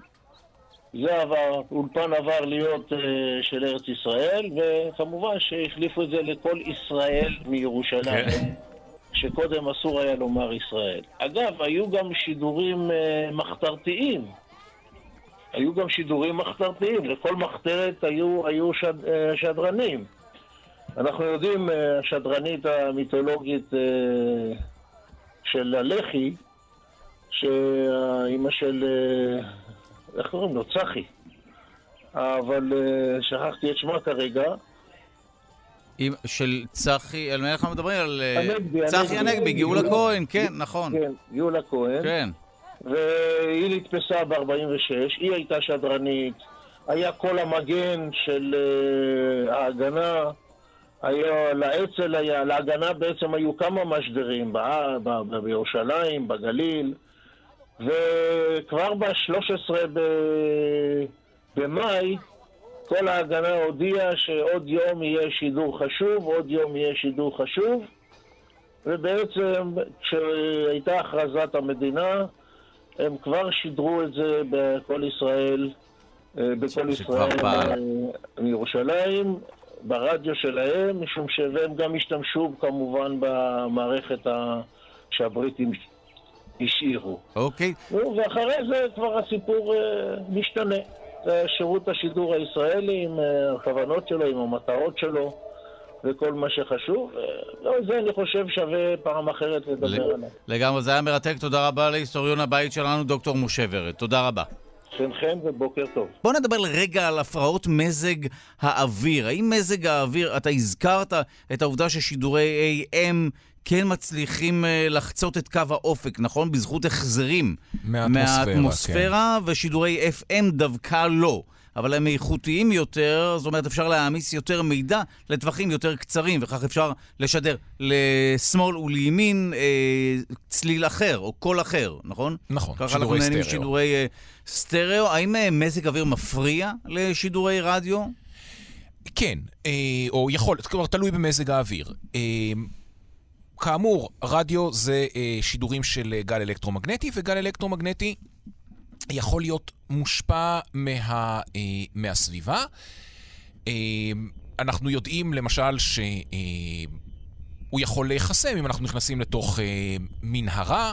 זה עבר, אולפן עבר להיות uh, של ארץ ישראל, וכמובן שהחליפו את זה לכל ישראל מירושלים, כן. שקודם אסור היה לומר ישראל. אגב, היו גם שידורים uh, מחתרתיים. היו גם שידורים מחתרתיים, לכל מחתרת היו, היו שד, uh, שדרנים. אנחנו יודעים, השדרנית המיתולוגית uh, של הלח"י, שהאימא של... Uh, איך קוראים לו? צחי. אבל uh, שכחתי את שמה כרגע. של צחי, על מי אנחנו מדברים? על אה, הנגבי, צחי הנגבי, גאולה כהן, כן, נכון. כן, גאולה כהן. כן. והיא נתפסה ב-46, היא הייתה שדרנית, היה קול המגן של uh, ההגנה, היה, לאצ"ל היה, להגנה בעצם היו כמה משדרים, בירושלים, בגליל. וכבר ב-13 במאי כל ההגנה הודיעה שעוד יום יהיה שידור חשוב, עוד יום יהיה שידור חשוב ובעצם כשהייתה הכרזת המדינה הם כבר שידרו את זה בכל ישראל, אה, בכל ישראל אה, מירושלים, ברדיו שלהם, משום שהם גם השתמשו כמובן במערכת שהבריטים השאירו. אוקיי. ואחרי זה כבר הסיפור אה, משתנה. שירות השידור הישראלי עם אה, הכוונות שלו, עם המטרות שלו. וכל מה שחשוב. אה, לא, זה אני חושב שווה פעם אחרת לדבר עליו. לגמרי, זה היה מרתק. תודה רבה להיסטוריון הבית שלנו, דוקטור משה ורד. תודה רבה. חן ובוקר טוב. בוא נדבר לרגע על הפרעות מזג האוויר. האם מזג האוויר, אתה הזכרת את העובדה ששידורי AM כן מצליחים אה, לחצות את קו האופק, נכון? בזכות החזרים מהאטמוספירה, מהאטמוספירה כן. ושידורי FM דווקא לא. אבל הם איכותיים יותר, זאת אומרת, אפשר להעמיס יותר מידע לטווחים יותר קצרים, וכך אפשר לשדר לשמאל ולימין אה, צליל אחר, או קול אחר, נכון? נכון, שידורי סטריאו. ככה אנחנו נהנים שידורי אה, סטריאו. האם אה, מזג אוויר מפריע לשידורי רדיו? כן, אה, או יכול, כלומר, תלוי במזג האוויר. אה, כאמור, רדיו זה אה, שידורים של אה, גל אלקטרומגנטי, וגל אלקטרומגנטי יכול להיות מושפע מה, אה, מהסביבה. אה, אנחנו יודעים למשל שהוא אה, יכול להיחסם אם אנחנו נכנסים לתוך אה, מנהרה.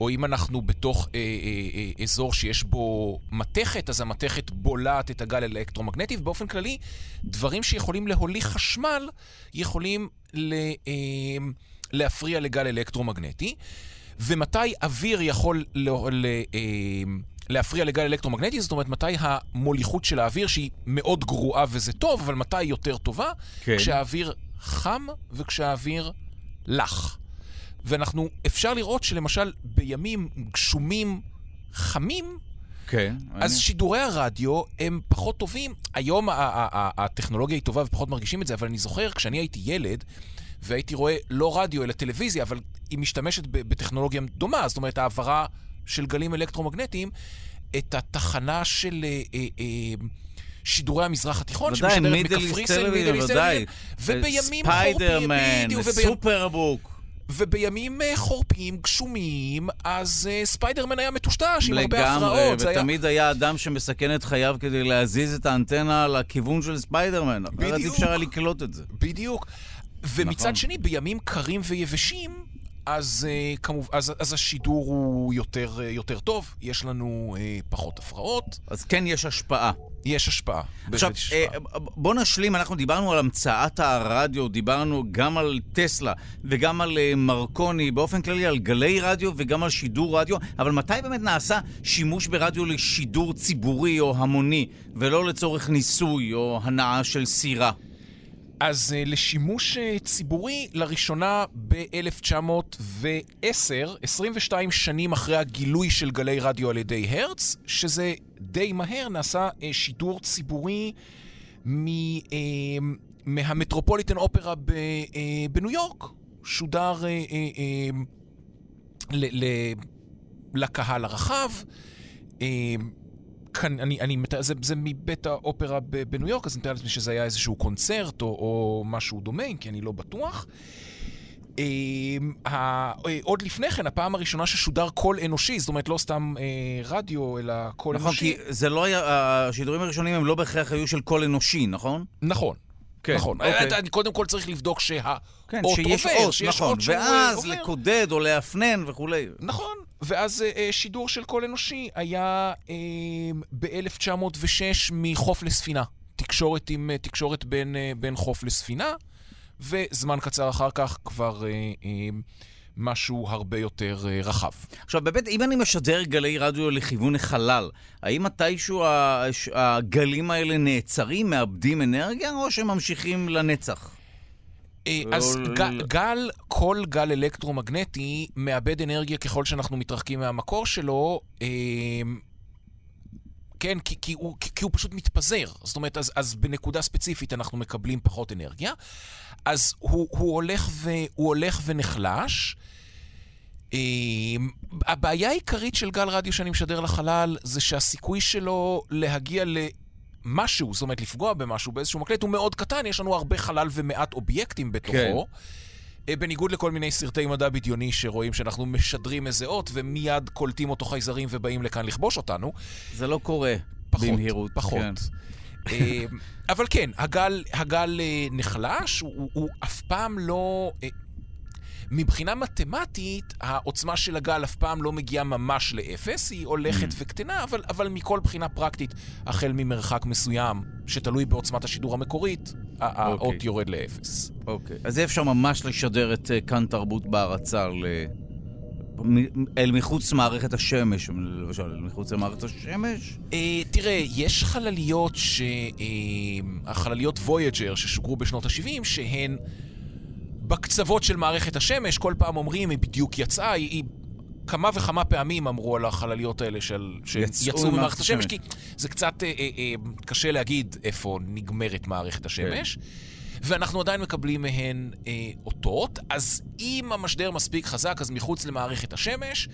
או אם אנחנו בתוך אה, אה, אה, אזור שיש בו מתכת, אז המתכת בולעת את הגל האלקטרומגנטי, ובאופן כללי, דברים שיכולים להוליך חשמל יכולים ל... אה, להפריע לגל אלקטרומגנטי, ומתי אוויר יכול ל... ל... אה, להפריע לגל אלקטרומגנטי, זאת אומרת, מתי המוליכות של האוויר, שהיא מאוד גרועה וזה טוב, אבל מתי היא יותר טובה? כן. כשהאוויר חם וכשהאוויר לח. ואנחנו, אפשר לראות שלמשל בימים גשומים חמים, כן. אז אני... שידורי הרדיו הם פחות טובים. היום הטכנולוגיה היא טובה ופחות מרגישים את זה, אבל אני זוכר, כשאני הייתי ילד, והייתי רואה לא רדיו אלא טלוויזיה, אבל היא משתמשת בטכנולוגיה דומה, זאת אומרת העברה של גלים אלקטרומגנטיים, את התחנה של אה, אה, אה, שידורי המזרח התיכון, שמשדרת טלוויזיה, Middle East ודאי. טלוויזיה, ובימים חורפיים, ספיידרמן, בדיוק, סופרבוק. ובימים אה, חורפיים, גשומיים, אז אה, ספיידרמן היה מטושטש עם הרבה לגמרי, הפרעות. היה- ותמיד היה אדם שמסכן את חייו כדי להזיז את האנטנה לכיוון של ספיידרמן. אחרת אי בדיוק. אפשר היה לקלוט את זה. בדיוק. ומצד נכון. שני, בימים קרים ויבשים, אז, uh, כמוב, אז, אז השידור הוא יותר, uh, יותר טוב, יש לנו uh, פחות הפרעות, אז כן יש השפעה. יש השפעה. עכשיו, יש אה, השפעה. בוא נשלים, אנחנו דיברנו על המצאת הרדיו, דיברנו גם על טסלה וגם על אה, מרקוני, באופן כללי על גלי רדיו וגם על שידור רדיו, אבל מתי באמת נעשה שימוש ברדיו לשידור ציבורי או המוני, ולא לצורך ניסוי או הנאה של סירה? אז uh, לשימוש uh, ציבורי, לראשונה ב-1910, 22 שנים אחרי הגילוי של גלי רדיו על ידי הרץ, שזה די מהר, נעשה uh, שידור ציבורי מ, מהמטרופוליטן אופרה ב, בניו יורק. שודר ל, ל, לקהל הרחב. אני, אני, זה, זה מבית האופרה בניו יורק, אז אני מתאר לעצמי שזה היה איזשהו קונצרט או, או משהו דומה, כי אני לא בטוח. אמ, אה, עוד לפני כן, הפעם הראשונה ששודר קול אנושי, זאת אומרת לא סתם אה, רדיו, אלא קול נכון, אנושי. כי זה לא היה, השידורים הראשונים הם לא בהכרח היו של קול אנושי, נכון? נכון. כן, נכון. אוקיי. אתה- אני קודם כל צריך לבדוק שהאות כן, עובר, שיש אות, שיש נכון, אות שהוא, אה, ואז עובר. לקודד או להפנן וכולי. נכון, ואז אה, אה, שידור של קול אנושי היה אה, ב-1906 מחוף לספינה. תקשורת עם אה, תקשורת בין, אה, בין חוף לספינה, וזמן קצר אחר כך כבר אה, אה, משהו הרבה יותר אה, רחב. עכשיו, באמת, אם אני משדר גלי רדיו לכיוון החלל, האם מתישהו הגלים האלה נעצרים, מאבדים אנרגיה, או שהם ממשיכים לנצח? אה, אז לא- גל, גל, כל גל אלקטרומגנטי מאבד אנרגיה ככל שאנחנו מתרחקים מהמקור שלו. כן, כי, כי, הוא, כי, כי הוא פשוט מתפזר. זאת אומרת, אז, אז בנקודה ספציפית אנחנו מקבלים פחות אנרגיה. אז הוא, הוא, הולך, ו, הוא הולך ונחלש. אה, הבעיה העיקרית של גל רדיו שאני משדר לחלל זה שהסיכוי שלו להגיע למשהו, זאת אומרת לפגוע במשהו באיזשהו מקלט, הוא מאוד קטן, יש לנו הרבה חלל ומעט אובייקטים בתוכו. כן. אה, בניגוד לכל מיני סרטי מדע בדיוני שרואים שאנחנו משדרים איזה אות ומיד קולטים אותו חייזרים ובאים לכאן לכבוש אותנו. זה לא קורה פחות, במהירות. פחות. כן. אה, אבל כן, הגל, הגל אה, נחלש, הוא, הוא, הוא אף פעם לא... מבחינה מתמטית, העוצמה של הגל אף פעם לא מגיעה ממש לאפס, היא הולכת Mm. וקטנה, אבל, אבל מכל בחינה פרקטית, החל ממרחק מסוים, שתלוי בעוצמת השידור המקורית, האות אוקיי. יורד לאפס. אוקיי. אז אי אפשר ממש לשדר את אה, כאן תרבות בהרצה ל... אל מחוץ מערכת השמש, למשל, אל מחוץ למערכת השמש? אה, תראה, יש חלליות, ש... אה, החלליות וויג'ר ששוגרו בשנות ה-70, שהן בקצוות של מערכת השמש, כל פעם אומרים, היא בדיוק יצאה, היא... היא... כמה וכמה פעמים אמרו על החלליות האלה של... יצאו שיצאו ממערכת השמש, השמש. כי זה קצת אה, אה, אה, קשה להגיד איפה נגמרת מערכת השמש. ואנחנו עדיין מקבלים מהן אה, אותות, אז אם המשדר מספיק חזק, אז מחוץ למערכת השמש,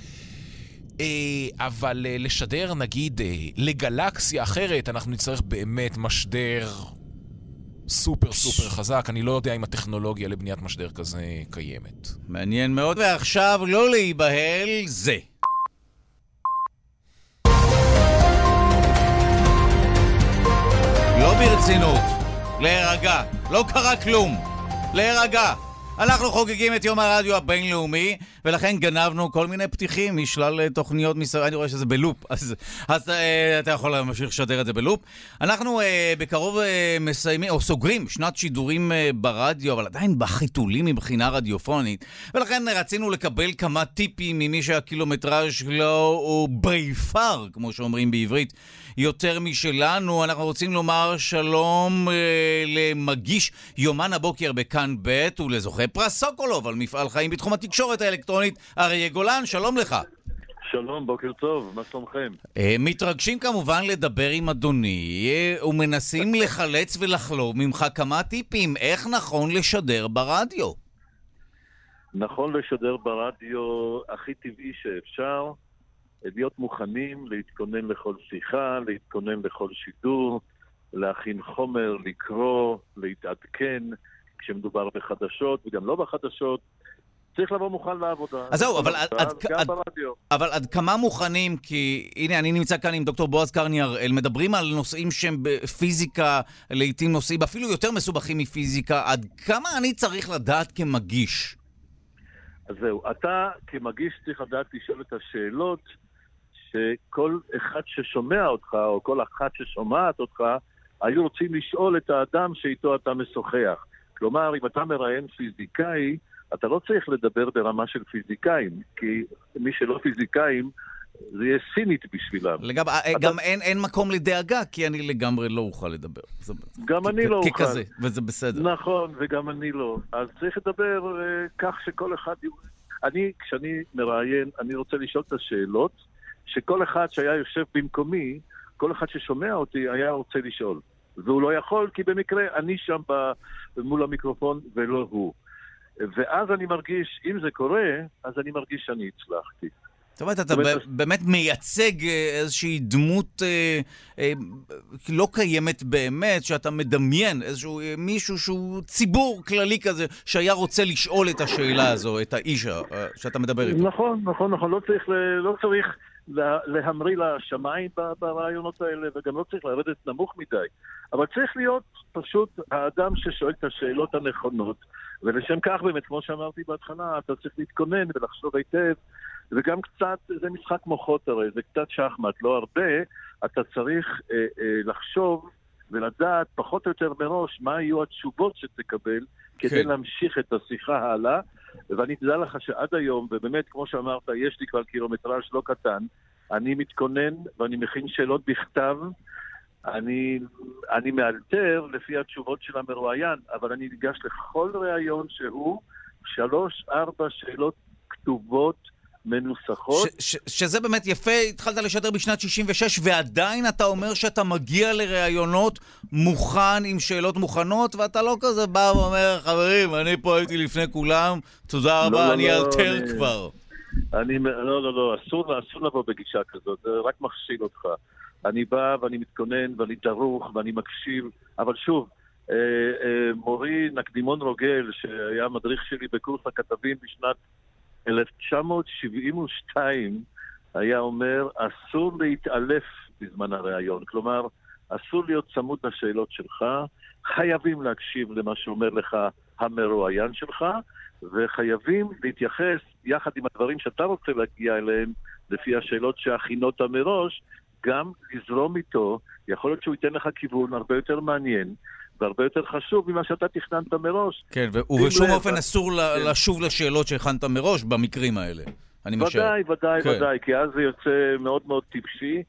אה, אבל אה, לשדר, נגיד, אה, לגלקסיה אחרת, אנחנו נצטרך באמת משדר סופר סופר חזק. אני לא יודע אם הטכנולוגיה לבניית משדר כזה קיימת. מעניין מאוד. ועכשיו, לא להיבהל, זה. לא ברצינות. להירגע. לא קרה כלום. להירגע. אנחנו חוגגים את יום הרדיו הבינלאומי, ולכן גנבנו כל מיני פתיחים משלל אה, תוכניות מסביב. אני רואה שזה בלופ, [LAUGHS] אז, אז אה, אתה יכול להמשיך לשדר את זה בלופ. אנחנו אה, בקרוב אה, מסיימים, או סוגרים שנת שידורים אה, ברדיו, אבל עדיין בחיתולים מבחינה רדיופונית. ולכן רצינו לקבל כמה טיפים ממי שהקילומטראז' שלו הוא ביפר, כמו שאומרים בעברית, יותר משלנו. אנחנו רוצים לומר שלום אה, למגיש יומן הבוקר בכאן ב' ולזוכה פרס סוקולוב על מפעל חיים בתחום התקשורת האלקטרונית, אריה גולן, שלום לך. שלום, בוקר טוב, מה שלומכם? אה, מתרגשים כמובן לדבר עם אדוני אה, ומנסים [LAUGHS] לחלץ ולחלוב ממך כמה טיפים איך נכון לשדר ברדיו. נכון לשדר ברדיו הכי טבעי שאפשר, להיות מוכנים להתכונן לכל שיחה, להתכונן לכל שידור, להכין חומר, לקרוא, להתעדכן כשמדובר בחדשות וגם לא בחדשות. צריך לבוא מוכן לעבודה. אז זהו, אבל עד- עד- עד-. אבל עד כמה מוכנים, כי הנה, אני נמצא כאן עם דוקטור בועז קרני הראל, מדברים על נושאים שהם בפיזיקה, לעיתים נושאים אפילו יותר מסובכים מפיזיקה, עד כמה אני צריך לדעת כמגיש? אז זהו, אתה כמגיש צריך לדעת לשאול את השאלות שכל אחד ששומע אותך, או כל אחת ששומעת אותך, היו רוצים לשאול את האדם שאיתו אתה משוחח. כלומר, אם אתה מראיין פיזיקאי, אתה לא צריך לדבר ברמה של פיזיקאים, כי מי שלא פיזיקאים, זה יהיה סינית בשבילם. לגב, גם אין, אין מקום לדאגה, כי אני לגמרי לא אוכל לדבר. גם אני לא אוכל. ככזה, וזה בסדר. נכון, וגם אני לא. אז צריך לדבר אה, כך שכל אחד... אני, כשאני מראיין, אני רוצה לשאול את השאלות שכל אחד שהיה יושב במקומי, כל אחד ששומע אותי היה רוצה לשאול. והוא לא יכול, כי במקרה אני שם ב, מול המיקרופון ולא הוא. ואז אני מרגיש, אם זה קורה, אז אני מרגיש שאני הצלחתי. זאת אומרת, אתה באמת מייצג אה, איזושהי דמות אה, אה, לא קיימת באמת, שאתה מדמיין איזשהו אה, מישהו שהוא ציבור כללי כזה, שהיה רוצה לשאול את השאלה הזו, את האיש שאתה מדבר איתו. נכון, נכון, נכון. לא צריך, לא צריך להמריא לשמיים ברעיונות האלה, וגם לא צריך לרדת נמוך מדי. אבל צריך להיות פשוט האדם ששואל את השאלות הנכונות, ולשם כך באמת, כמו שאמרתי בהתחלה, אתה צריך להתכונן ולחשוב היטב, וגם קצת, זה משחק מוחות הרי, זה קצת שחמט, לא הרבה, אתה צריך אה, אה, לחשוב ולדעת פחות או יותר מראש מה יהיו התשובות שתקבל כדי כן. להמשיך את השיחה הלאה. ואני תדע לך שעד היום, ובאמת, כמו שאמרת, יש לי כבר קילומטראז' לא קטן, אני מתכונן ואני מכין שאלות בכתב. אני, אני מאלתר לפי התשובות של המרואיין, אבל אני ניגש לכל ראיון שהוא שלוש, ארבע שאלות כתובות, מנוסחות. ש- ש- שזה באמת יפה, התחלת לשדר בשנת 66, ועדיין אתה אומר שאתה מגיע לראיונות מוכן, עם שאלות מוכנות, ואתה לא כזה בא ואומר, חברים, אני פה הייתי לפני כולם, תודה רבה, לא, אני לא, אלתר אני- כבר. אני, לא, לא, לא, אסור, אסור לבוא בגישה כזאת, זה רק מכשיל אותך. אני בא ואני מתכונן ואני דרוך ואני מקשיב, אבל שוב, אה, אה, מורי נקדימון רוגל, שהיה מדריך שלי בקורס הכתבים בשנת 1972, היה אומר, אסור להתעלף בזמן הראיון. כלומר, אסור להיות צמוד לשאלות שלך, חייבים להקשיב למה שאומר לך המרואיין שלך, וחייבים להתייחס יחד עם הדברים שאתה רוצה להגיע אליהם, לפי השאלות שהכינות מראש, גם לזרום איתו, יכול להיות שהוא ייתן לך כיוון הרבה יותר מעניין והרבה יותר חשוב ממה שאתה תכננת מראש. כן, ובשום לב, אופן אה, אסור כן. לשוב לשאלות שהכנת מראש במקרים האלה. אני משער. ודאי, ודאי, כן. ודאי, כי אז זה יוצא מאוד מאוד טיפשי.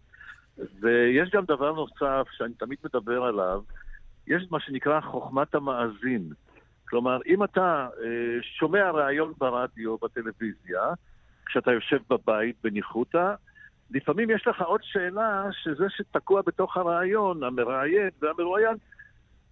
ויש גם דבר נוסף שאני תמיד מדבר עליו, יש מה שנקרא חוכמת המאזין. כלומר, אם אתה אה, שומע ראיון ברדיו, בטלוויזיה, כשאתה יושב בבית בניחותא, לפעמים יש לך עוד שאלה שזה שתקוע בתוך הרעיון, המראיין והמרואיין,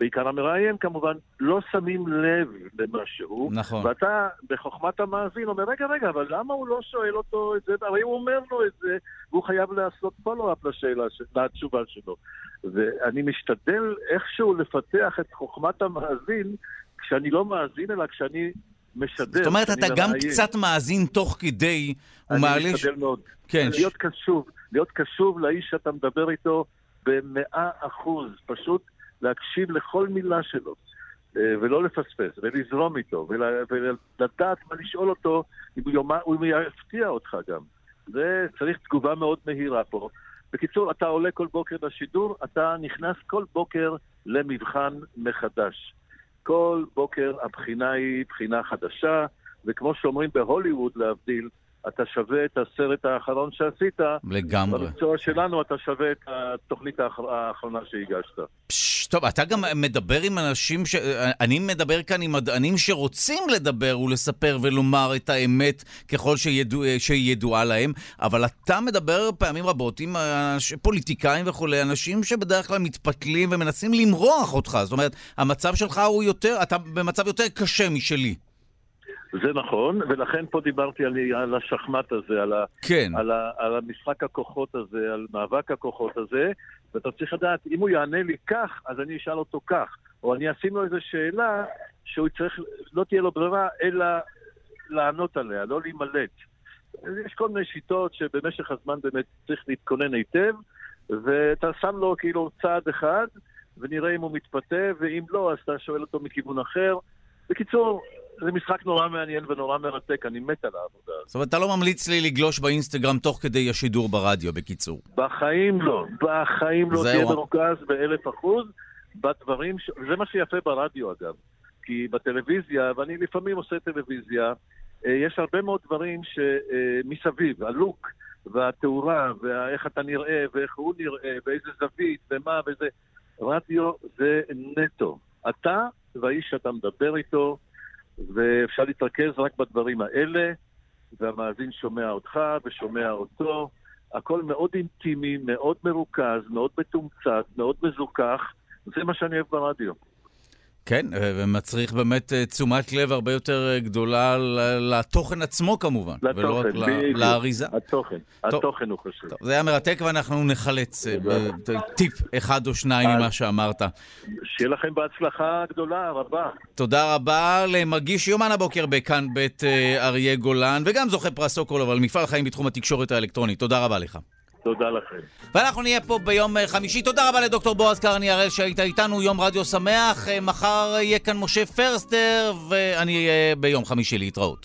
בעיקר המראיין כמובן, לא שמים לב למשהו. נכון. ואתה בחוכמת המאזין אומר, רגע, רגע, אבל למה הוא לא שואל אותו את זה? הרי הוא אומר לו את זה, והוא חייב לעשות פולו-אפ לשאלה, לתשובה שלו. ואני משתדל איכשהו לפתח את חוכמת המאזין כשאני לא מאזין, אלא כשאני משדר. זאת אומרת, אתה גם מראיין. קצת מאזין תוך כדי, אני ומעלה... משתדל מאוד. כן, להיות קשוב, להיות קשוב לאיש שאתה מדבר איתו במאה אחוז. פשוט להקשיב לכל מילה שלו, אה, ולא לפספס, ולזרום איתו, ול- ולדעת מה לשאול אותו, אם הוא אם הוא יפתיע אותך גם. זה צריך תגובה מאוד מהירה פה. בקיצור, אתה עולה כל בוקר לשידור, אתה נכנס כל בוקר למבחן מחדש. כל בוקר הבחינה היא בחינה חדשה, וכמו שאומרים בהוליווד, להבדיל, אתה שווה את הסרט האחרון שעשית, לגמרי. במקצוע שלנו אתה שווה את התוכנית האחר- האחרונה שהגשת. פש, טוב, אתה גם מדבר עם אנשים ש... אני מדבר כאן עם מדענים שרוצים לדבר ולספר ולומר את האמת ככל שידוע, שהיא ידועה להם, אבל אתה מדבר פעמים רבות עם אנש... פוליטיקאים וכולי, אנשים שבדרך כלל מתפתלים ומנסים למרוח אותך. זאת אומרת, המצב שלך הוא יותר, אתה במצב יותר קשה משלי. זה נכון, ולכן פה דיברתי על, על השחמט הזה, על, ה, כן. על, ה, על המשחק הכוחות הזה, על מאבק הכוחות הזה, ואתה צריך לדעת, אם הוא יענה לי כך, אז אני אשאל אותו כך. או אני אשים לו איזו שאלה שהוא צריך, לא תהיה לו ברירה, אלא לענות עליה, לא להימלט. יש כל מיני שיטות שבמשך הזמן באמת צריך להתכונן היטב, ואתה שם לו כאילו צעד אחד, ונראה אם הוא מתפתה, ואם לא, אז אתה שואל אותו מכיוון אחר. בקיצור, זה משחק נורא מעניין ונורא מרתק, אני מת על העבודה הזאת. זאת אומרת, אתה לא ממליץ לי לגלוש באינסטגרם תוך כדי השידור ברדיו, בקיצור. בחיים לא, בחיים לא. תהיה מרוכז באלף אחוז בדברים, ש... זה מה שיפה ברדיו אגב. כי בטלוויזיה, ואני לפעמים עושה טלוויזיה, אה, יש הרבה מאוד דברים שמסביב, הלוק והתאורה, ואיך אתה נראה, ואיך הוא נראה, ואיזה זווית, ומה, וזה... רדיו זה נטו. אתה והאיש שאתה מדבר איתו, ואפשר להתרכז רק בדברים האלה, והמאזין שומע אותך ושומע אותו. הכל מאוד אינטימי, מאוד מרוכז, מאוד מתומצת, מאוד מזוכח. זה מה שאני אוהב ברדיו. כן, ומצריך באמת אה, תשומת לב הרבה יותר אה, גדולה לתוכן עצמו כמובן, ולא רק לתוכן, בדיוק. לאריזה. התוכן, טוב. התוכן הוא חשוב. טוב, זה היה מרתק ואנחנו נחלץ אה, בטיפ אחד או שניים ממה שאמרת. שיהיה לכם בהצלחה גדולה, רבה. תודה רבה למגיש יומן הבוקר בכאן בית אה, אריה גולן, וגם זוכה פרס סוקולוב על מפעל חיים בתחום התקשורת האלקטרונית. תודה רבה לך. תודה לכם. ואנחנו נהיה פה ביום אה, חמישי. תודה רבה לדוקטור בועז קרני הראל שהיית איתנו, יום רדיו שמח. אה, מחר יהיה כאן משה פרסטר, ואני אהיה ביום חמישי להתראות.